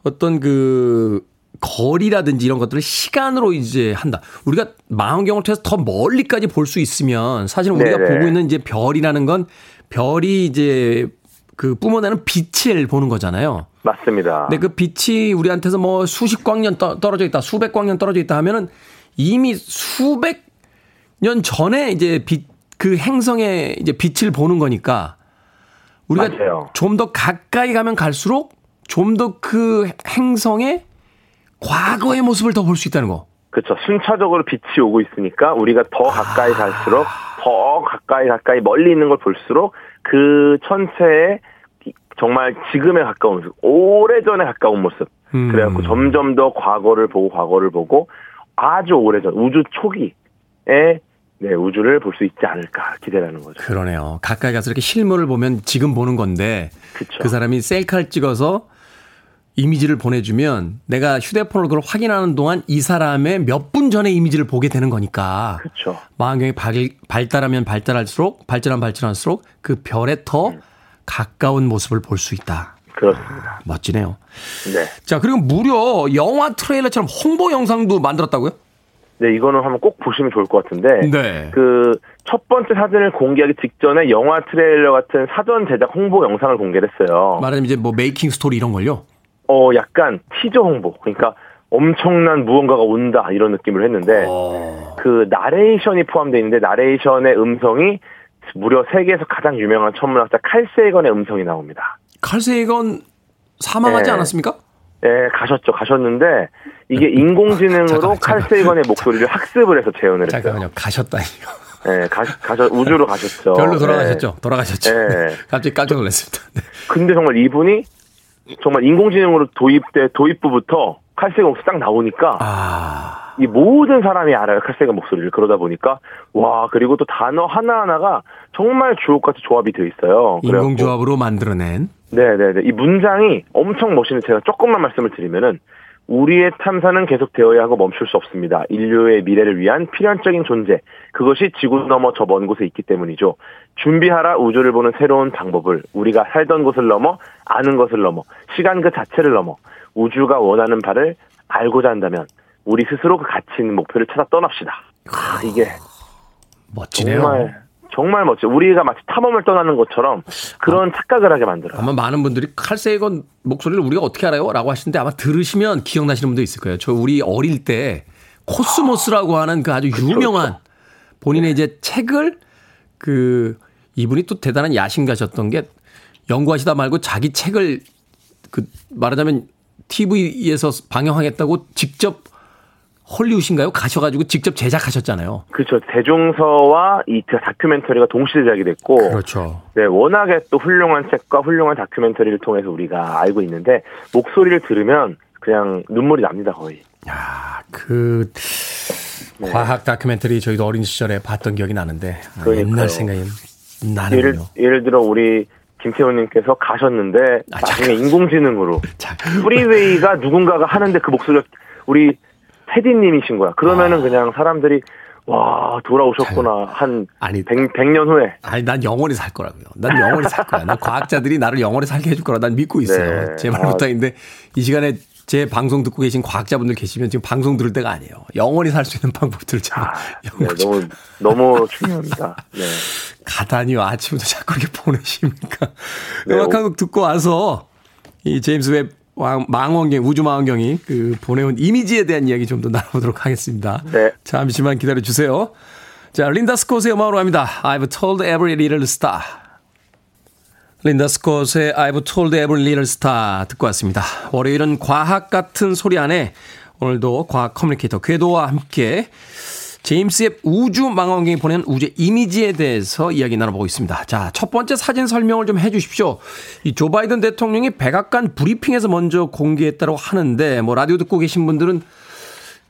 어떤 그 거리라든지 이런 것들을 시간으로 이제 한다. 우리가 망원경을 통해서 더 멀리까지 볼 수 있으면 사실 우리가 네네. 보고 있는 이제 별이라는 건 별이 이제 그 뿜어내는 빛을 보는 거잖아요. 맞습니다. 근데 그 빛이 우리한테서 뭐 수십 광년 떠- 떨어져 있다, 수백 광년 떨어져 있다 하면은 이미 수백 년 전에 이제 빛, 그 행성의 이제 빛을 보는 거니까 우리가. 좀 더 가까이 가면 갈수록 좀 더 그 행성의 과거의 모습을 더 볼 수 있다는 거. 그렇죠. 순차적으로 빛이 오고 있으니까 우리가 더 가까이 갈수록 더 가까이 가까이 멀리 있는 걸 볼수록 그 천체의 이- 정말 지금에 가까운 모습, 오래전에 가까운 모습. 음. 그래갖고 점점 더 과거를 보고 과거를 보고 아주 오래전 우주 초기에 네, 우주를 볼 수 있지 않을까 기대라는 거죠. 그러네요. 가까이 가서 이렇게 실물을 보면 지금 보는 건데 그쵸. 그 사람이 셀카를 찍어서 이미지를 보내주면 내가 휴대폰으로 그걸 확인하는 동안 이 사람의 몇 분 전의 이미지를 보게 되는 거니까 그렇죠. 망원경이 발, 발달하면 발달할수록 발전하면 발전할수록 그 별에 더 음. 가까운 모습을 볼 수 있다. 그렇습니다. 멋지네요. 네. 자 그리고 무려 영화 트레일러처럼 홍보 영상도 만들었다고요? 네, 이거는 한번 꼭 보시면 좋을 것 같은데. 네. 그 첫 번째 사진을 공개하기 직전에 영화 트레일러 같은 사전 제작 홍보 영상을 공개를 했어요. 말하자면 이제 뭐 making story 이런 걸요. 어, 약간 티저 홍보. 그러니까 엄청난 무언가가 온다 이런 느낌을 했는데 어. 그 나레이션이 포함되어 있는데 나레이션의 음성이 무려 세계에서 가장 유명한 천문학자 칼 세이건의 음성이 나옵니다. 칼세이건 사망하지 네. 않았습니까? 예, 가셨죠. 가셨는데 이게 인공지능으로 잠깐만, 칼 잠깐만. 세이건의 목소리를 학습을 해서 재현을 했어요. 잠깐만요. 가셨다니요. 예, 가, 가셨 우주로 가셨죠. <laughs> 별로 예. 돌아가셨죠. 돌아가셨죠. 네. <laughs> 갑자기 깜짝 놀랐습니다. 네. 근데 정말 이분이 정말 인공지능으로 도입돼 도입부부터 칼색 옥수 딱 나오니까 아, 이 모든 사람이 알아요. 칼세가 목소리를. 그러다 보니까 와 그리고 또 단어 하나 하나가 정말 주옥같이 조합이 되어 있어요. 인공조합으로 만들어낸 네네네. 이 문장이 엄청 멋있는데 제가 조금만 말씀을 드리면은 우리의 탐사는 계속되어야 하고 멈출 수 없습니다. 인류의 미래를 위한 필연적인 존재. 그것이 지구 넘어 저 먼 곳에 있기 때문이죠. 준비하라 우주를 보는 새로운 방법을 우리가 살던 곳을 넘어 아는 것을 넘어 시간 그 자체를 넘어 우주가 원하는 바를 알고자 한다면 우리 스스로 그 가치 있는 목표를 찾아 떠납시다. 아, 이게 멋지네요. 정말 정말 멋져. 우리가 마치 탐험을 떠나는 것처럼 그런 착각을 하게 만들어요. 아마 많은 분들이 칼세이건 목소리를 우리가 어떻게 알아요? 라고 하시는데 아마 들으시면 기억나시는 분도 있을 거예요. 저 우리 어릴 때 코스모스라고 하는 그 아주 유명한 본인의 이제 책을 그 이분이 또 대단한 야심가셨던 게 연구하시다 말고 자기 책을 그 말하자면 TV에서 방영하겠다고 직접 헐리우드인가요? 가셔가지고 직접 제작하셨잖아요. 그렇죠. 대중서와 이 다큐멘터리가 동시 제작이 됐고 그렇죠. 네, 워낙에 또 훌륭한 책과 훌륭한 다큐멘터리를 통해서 우리가 알고 있는데 목소리를 들으면 그냥 눈물이 납니다 거의. 야, 그 과학 다큐멘터리 저희도 어린 시절에 봤던 기억이 나는데 아. 옛날 생각이 예를 나는군요. 예를 들어 우리 김태훈님께서 가셨는데 아, 나중에 인공지능으로 <laughs> 자, 프리웨이가 누군가가 하는데 그 목소리가 우리 테디님이신 거야. 그러면은 그냥 사람들이 와 돌아오셨구나 한 아니 100, 100년 후에 아니 난 영원히 살 거라고요. 난 영원히 살 거야. 난 과학자들이 나를 영원히 살게 해줄 거라 난 믿고 있어요. 네. 제 아. 말부터인데 이 시간에 제 방송 듣고 계신 과학자분들 계시면 지금 방송 들을 때가 아니에요. 영원히 살 수 있는 방법들을 제가 <laughs> 네, 너무 너무 중요합니다. 네. 가다니요. 아침부터 자꾸 이렇게 보내십니까? 네, 음악 한 곡 듣고 와서 이 제임스 웹 왕- 망원경, 우주 망원경이 그 보내온 이미지에 대한 이야기 좀 더 나눠보도록 하겠습니다. 네. 잠시만 기다려 주세요. 자, 린다 스콧의 음악으로 합니다. I've told every little star. 린다 스콧의 I've told every little star 듣고 왔습니다. 월요일은 과학 같은 소리 안에 오늘도 과학 communicator 궤도와 함께 제임스 웹 우주 망원경이 보낸 우주의 이미지에 대해서 이야기 나눠보고 있습니다. 자, 첫 번째 사진 설명을 좀 해주십시오. 이 조 바이든 대통령이 백악관 브리핑에서 먼저 공개했다고 하는데, 뭐 라디오 듣고 계신 분들은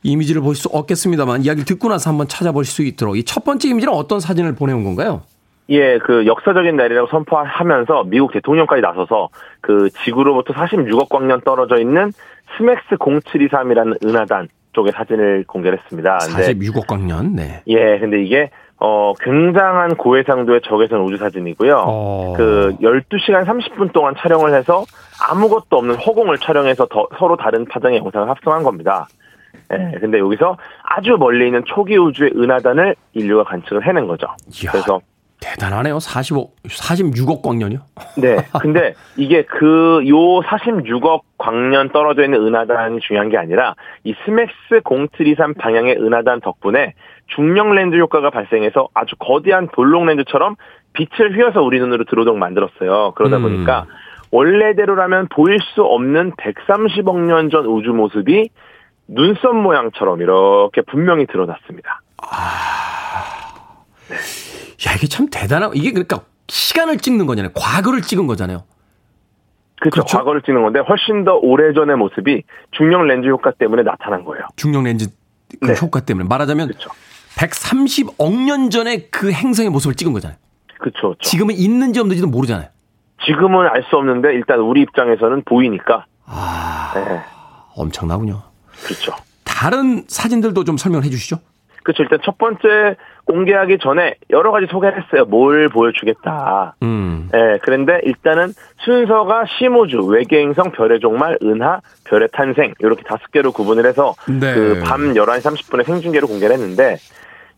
이미지를 볼 수 없겠습니다만 이야기를 듣고 나서 한번 찾아볼 수 있도록 이 첫 번째 이미지는 어떤 사진을 보내온 건가요? 예, 그 역사적인 날이라고 선포하면서 미국 대통령까지 나서서 그 지구로부터 46억 광년 떨어져 있는 SMACS 0723이라는 은하단 쪽의 사진을 공개를 했습니다. 근데 46억 광년. 네. 예, 근데 이게 어 굉장한 고해상도의 적외선 우주 사진이고요. 어. 그 12시간 30분 동안 촬영을 해서 아무것도 없는 허공을 촬영해서 더, 서로 다른 파장의 영상을 합성한 겁니다. 예, 근데 여기서 아주 멀리 있는 초기 우주의 은하단을 인류가 관측을 해낸 거죠. 이야. 그래서 대단하네요. 45, 46억 광년이요? 네. <laughs> 근데 이게 그 요 46억 광년 떨어져 있는 은하단이 중요한 게 아니라 이 SMACS 0723 방향의 은하단 덕분에 중력 렌즈 효과가 발생해서 아주 거대한 볼록 렌즈처럼 빛을 휘어서 우리 눈으로 들어오도록 만들었어요. 그러다 음. 보니까 원래대로라면 보일 수 없는 130억 년 전 우주 모습이 눈썹 모양처럼 이렇게 분명히 드러났습니다. 야, 이게 참 대단한, 이게 그러니까 시간을 찍는 거잖아요. 과거를 찍은 거잖아요. 그렇죠. 그렇죠. 과거를 찍는 건데 훨씬 더 오래전의 모습이 중력 렌즈 효과 때문에 나타난 거예요. 중력 렌즈 그 네. 효과 때문에. 말하자면 그렇죠. 130억 년 전에 그 행성의 모습을 찍은 거잖아요. 그렇죠. 그렇죠. 지금은 있는지 없는지도 모르잖아요. 지금은 알 수 없는데 일단 우리 입장에서는 보이니까. 아, 네, 엄청나군요. 그렇죠. 다른 사진들도 좀 설명을 해 주시죠. 그렇죠. 일단 첫 번째 공개하기 전에 여러 가지 소개를 했어요. 뭘 보여주겠다. 음. 예, 그런데 일단은 순서가 심우주, 외계행성, 별의 종말, 은하, 별의 탄생 이렇게 다섯 개로 구분을 해서 네. 그밤 11시 30분에 생중계로 공개를 했는데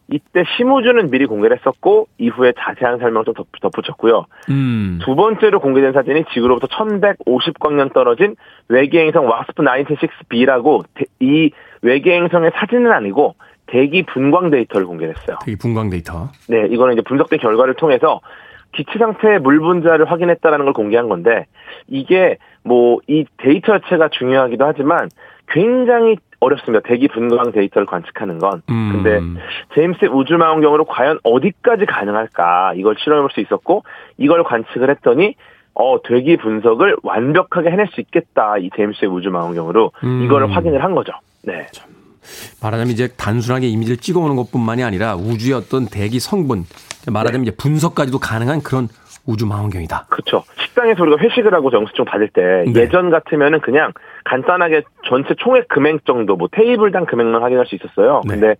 이때 심우주는 미리 공개를 했었고 이후에 자세한 설명을 좀 덧- 덧붙였고요. 음. 두 번째로 공개된 사진이 지구로부터 1150광년 떨어진 외계행성 와스프 96B라고 이 외계행성의 사진은 아니고 대기 분광 데이터를 공개했어요. 대기 분광 데이터. 네, 이거는 이제 분석된 결과를 통해서 기체 상태의 물 분자를 확인했다라는 걸 공개한 건데 이게 뭐 이 데이터 자체가 중요하기도 하지만 굉장히 어렵습니다. 대기 분광 데이터를 관측하는 건. 음. 근데 제임스 웹 우주망원경으로 과연 어디까지 가능할까 이걸 실험해볼 수 있었고 이걸 관측을 했더니 어 대기 분석을 완벽하게 해낼 수 있겠다 이 제임스 웹 우주망원경으로 음. 이거를 확인을 한 거죠. 네. 말하자면 이제 단순하게 이미지를 찍어오는 것뿐만이 아니라 우주의 어떤 대기 성분, 말하자면 이제 분석까지도 가능한 그런 우주 망원경이다. 그렇죠. 식당에서 우리가 회식을 하고 영수증 받을 때 네. 예전 같으면은 그냥 간단하게 전체 총액 금액 정도 뭐 테이블당 금액만 확인할 수 있었어요. 네. 근데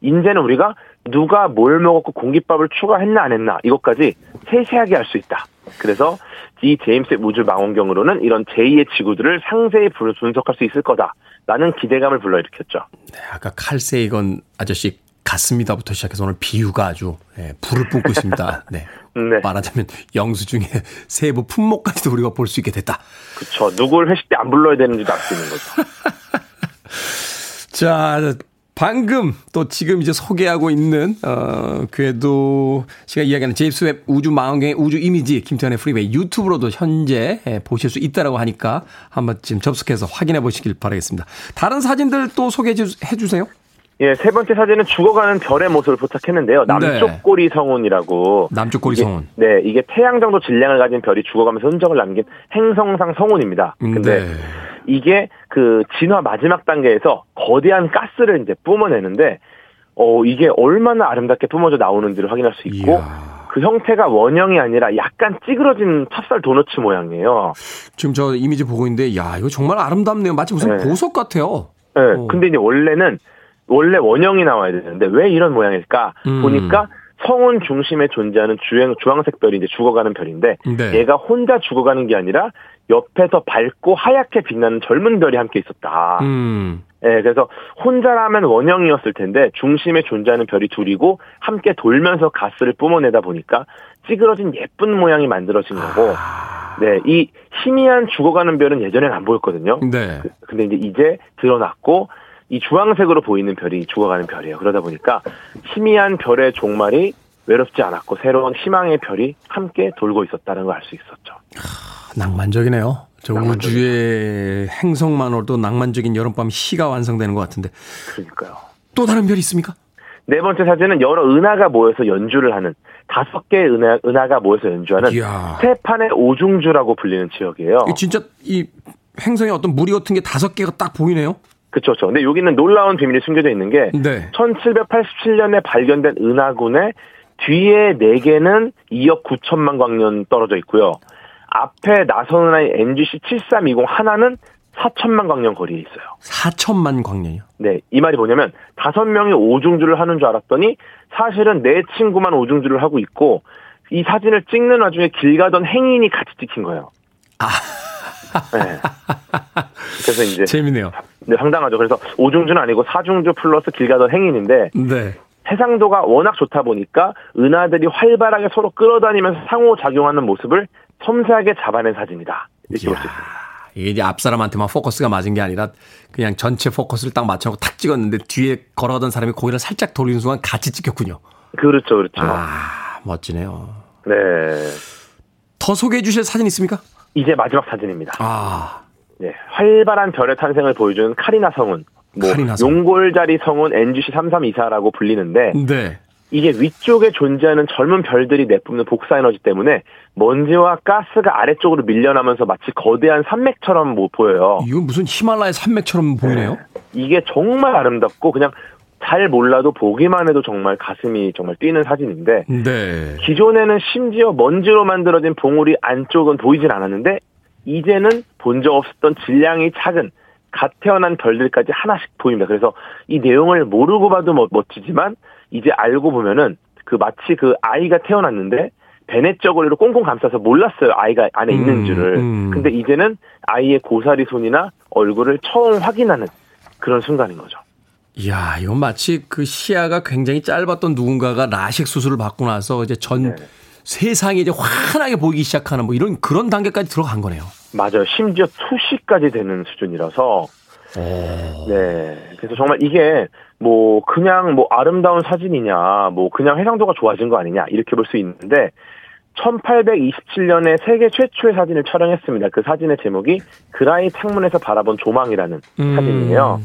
이제는 우리가 누가 뭘 먹었고 공깃밥을 추가했나 안 했나 이것까지 세세하게 알 수 있다. 그래서 이 제임스 웹 우주 망원경으로는 이런 제2의 지구들을 상세히 분- 분석할 수 있을 거다라는 기대감을 불러일으켰죠. 네, 아까 칼세이건 아저씨 같습니다부터 시작해서 오늘 비유가 아주 예, 불을 뿜고 있습니다. 네. <laughs> 네. 말하자면 영수증의 세부 품목까지도 우리가 볼 수 있게 됐다. 그렇죠. 누굴 회식 때 안 불러야 되는지도 알 수 있는 거죠. <laughs> 자, 방금 또 지금 이제 소개하고 있는 어 그래도 제가 이야기하는 제임스 웹 우주 망원경의 우주 이미지 김태훈의 프리웨이 유튜브로도 현재 예, 보실 수 있다라고 하니까 한번 지금 접속해서 확인해 보시길 바라겠습니다. 다른 사진들 또 소개해 주세요. 예, 세 번째 사진은 죽어가는 별의 모습을 포착했는데요. 남쪽 네. 꼬리 성운이라고. 남쪽 꼬리 이게- 성운. 네, 이게 태양 정도 질량을 가진 별이 죽어가면서 흔적을 남긴 행성상 성운입니다. 근데 네. 이게 그 진화 마지막 단계에서 거대한 가스를 이제 뿜어내는데 어 이게 얼마나 아름답게 뿜어져 나오는지를 확인할 수 있고 이야. 그 형태가 원형이 아니라 약간 찌그러진 찹쌀 도너츠 모양이에요. 지금 저 이미지 보고 있는데 야 이거 정말 아름답네요. 마치 무슨 네. 보석 같아요. 네, 어. 근데 이제 원래는 원래 원형이 나와야 되는데 왜 이런 모양일까 음. 보니까 성운 중심에 존재하는 주행 주황색 별이 이제 죽어가는 별인데 네. 얘가 혼자 죽어가는 게 아니라 옆에서 밝고 하얗게 빛나는 젊은 별이 함께 있었다. 음. 예, 그래서 혼자라면 원형이었을 텐데 중심에 존재하는 별이 둘이고 함께 돌면서 가스를 뿜어내다 보니까 찌그러진 예쁜 모양이 만들어진 거고, 아. 네, 이 희미한 죽어가는 별은 예전엔 안 보였거든요. 네. 그- 근데 이제 이제 드러났고 이 주황색으로 보이는 별이 죽어가는 별이에요. 그러다 보니까 희미한 별의 종말이 외롭지 않았고 새로운 희망의 별이 함께 돌고 있었다는 걸 알 수 있었죠. 낭만적이네요. 저 낭만적이죠. 우주의 행성만으로도 낭만적인 여름밤 시가 완성되는 것 같은데 그러니까요. 또 다른 별이 있습니까? 네 번째 사진은 여러 은하가 모여서 연주를 하는 다섯 개의 은하, 은하가 모여서 연주하는 이야. 스테판의 오중주라고 불리는 지역이에요. 진짜 이 행성에 어떤 무리 같은 게 다섯 개가 딱 보이네요. 그렇죠. 그렇죠. 근데 여기는 놀라운 비밀이 숨겨져 있는 게 네. 1787년에 발견된 은하군의 뒤에 네 개는 2억 9천만 광년 떨어져 있고요. 앞에 나선 은하의 NGC 7320 하나는 4천만 광년 거리에 있어요. 4천만 광년이요. 네, 이 말이 뭐냐면 다섯 명이 오중주를 하는 줄 알았더니 사실은 네 친구만 오중주를 하고 있고 이 사진을 찍는 와중에 길 가던 행인이 같이 찍힌 거예요. 네. 그래서 이제 재밌네요. 네, 상당하죠. 그래서 오중주는 아니고 사중주 플러스 길 가던 행인인데 네. 해상도가 워낙 좋다 보니까 은하들이 활발하게 서로 끌어다니면서 상호작용하는 모습을 섬세하게 잡아낸 사진이다. 이렇게 볼 수 있습니다. 이게 이제 앞 사람한테만 포커스가 맞은 게 아니라 그냥 전체 포커스를 딱 맞춰놓고 탁 찍었는데 뒤에 걸어가던 사람이 고개를 살짝 돌리는 순간 같이 찍혔군요. 그렇죠, 그렇죠. 아, 멋지네요. 네. 더 소개해 주실 사진 있습니까? 이제 마지막 사진입니다. 아, 네, 활발한 별의 탄생을 보여주는 카리나 성운, 뭐 카리나 성운. 용골자리 성운 NGC 3324라고 불리는데 네. 이게 위쪽에 존재하는 젊은 별들이 내뿜는 복사 에너지 때문에 먼지와 가스가 아래쪽으로 밀려나면서 마치 거대한 산맥처럼 뭐 보여요. 이건 무슨 히말라야 산맥처럼 보이네요. 이게 정말 아름답고 그냥 잘 몰라도 보기만 해도 정말 가슴이 정말 뛰는 사진인데 네. 기존에는 심지어 먼지로 만들어진 봉우리 안쪽은 보이질 않았는데 이제는 본 적 없었던 질량이 작은 갓 태어난 별들까지 하나씩 보입니다. 그래서 이 내용을 모르고 봐도 멋- 멋지지만 이제 알고 보면은 그 마치 그 아이가 태어났는데 베네 저고리로 꽁꽁 감싸서 몰랐어요. 아이가 안에 있는 음, 줄을. 음. 근데 이제는 아이의 고사리 손이나 얼굴을 처음 확인하는 그런 순간인 거죠. 이야, 이건 마치 그 시야가 굉장히 짧았던 누군가가 라식 수술을 받고 나서 이제 전 네. 세상이 이제 환하게 보이기 시작하는 뭐 이런 그런 단계까지 들어간 거네요. 맞아요. 심지어 투시까지 되는 수준이라서. 네. 그래서 정말 이게 뭐 그냥 뭐 아름다운 사진이냐, 뭐 그냥 해상도가 좋아진 거 아니냐 이렇게 볼 수 있는데 1827년에 세계 최초의 사진을 촬영했습니다. 그 사진의 제목이 그라이 창문에서 바라본 조망이라는 음. 사진이에요.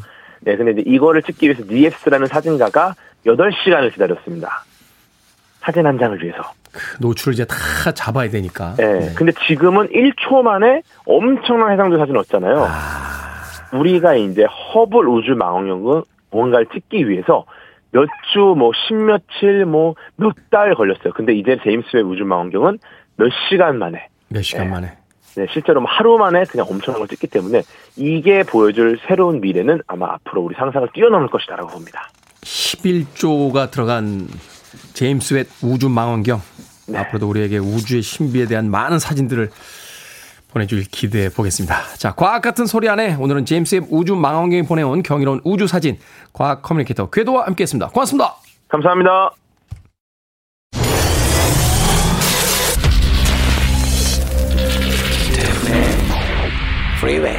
네, 근데 이거를 찍기 위해서 니에스라는 사진가가 8시간을 기다렸습니다. 사진 한 장을 위해서. 노출을 이제 다 잡아야 되니까. 네. 근데 지금은 1초 만에 엄청난 해상도 사진을 얻잖아요. 우리가 이제 허블 우주 망원경은 뭔가를 찍기 위해서 몇 주, 뭐, 십며칠, 뭐, 몇 달 걸렸어요. 근데 이제 제임스 웹 우주 망원경은 몇 시간 만에, 몇 시간 네. 만에. 네, 실제로 뭐 하루 만에 그냥 엄청난 걸 찍기 때문에 이게 보여줄 새로운 미래는 아마 앞으로 우리 상상을 뛰어넘을 것이다라고 봅니다. 11조가 들어간 제임스 웹 우주 망원경. 네. 앞으로도 우리에게 우주의 신비에 대한 많은 사진들을 보내줄 기대해 보겠습니다. 자, 과학 같은 소리 하네 오늘은 제임스 웹 우주 망원경이 보내온 경이로운 우주 사진 과학 커뮤니케이터 궤도와 함께했습니다. 고맙습니다. 감사합니다. Freeway.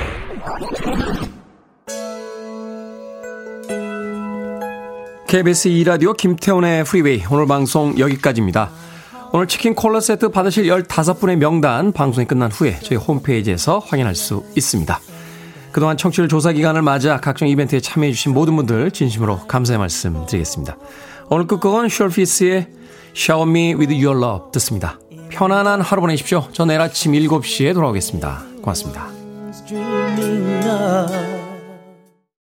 KBS 2라디오 김태훈의 프리웨이 오늘 방송 여기까지입니다. 오늘 치킨 콜라 세트 받으실 15분의 명단 방송이 끝난 후에 저희 홈페이지에서 확인할 수 있습니다. 그동안 청취율 조사 기간을 맞아 각종 이벤트에 참여해주신 모든 분들 진심으로 감사의 말씀 드리겠습니다. 오늘 끝곡은 Surface의 Shower Me With Your Love 듣습니다. 편안한 하루 보내십시오. 저 내일 아침 7시에 돌아오겠습니다. 고맙습니다. Dreaming of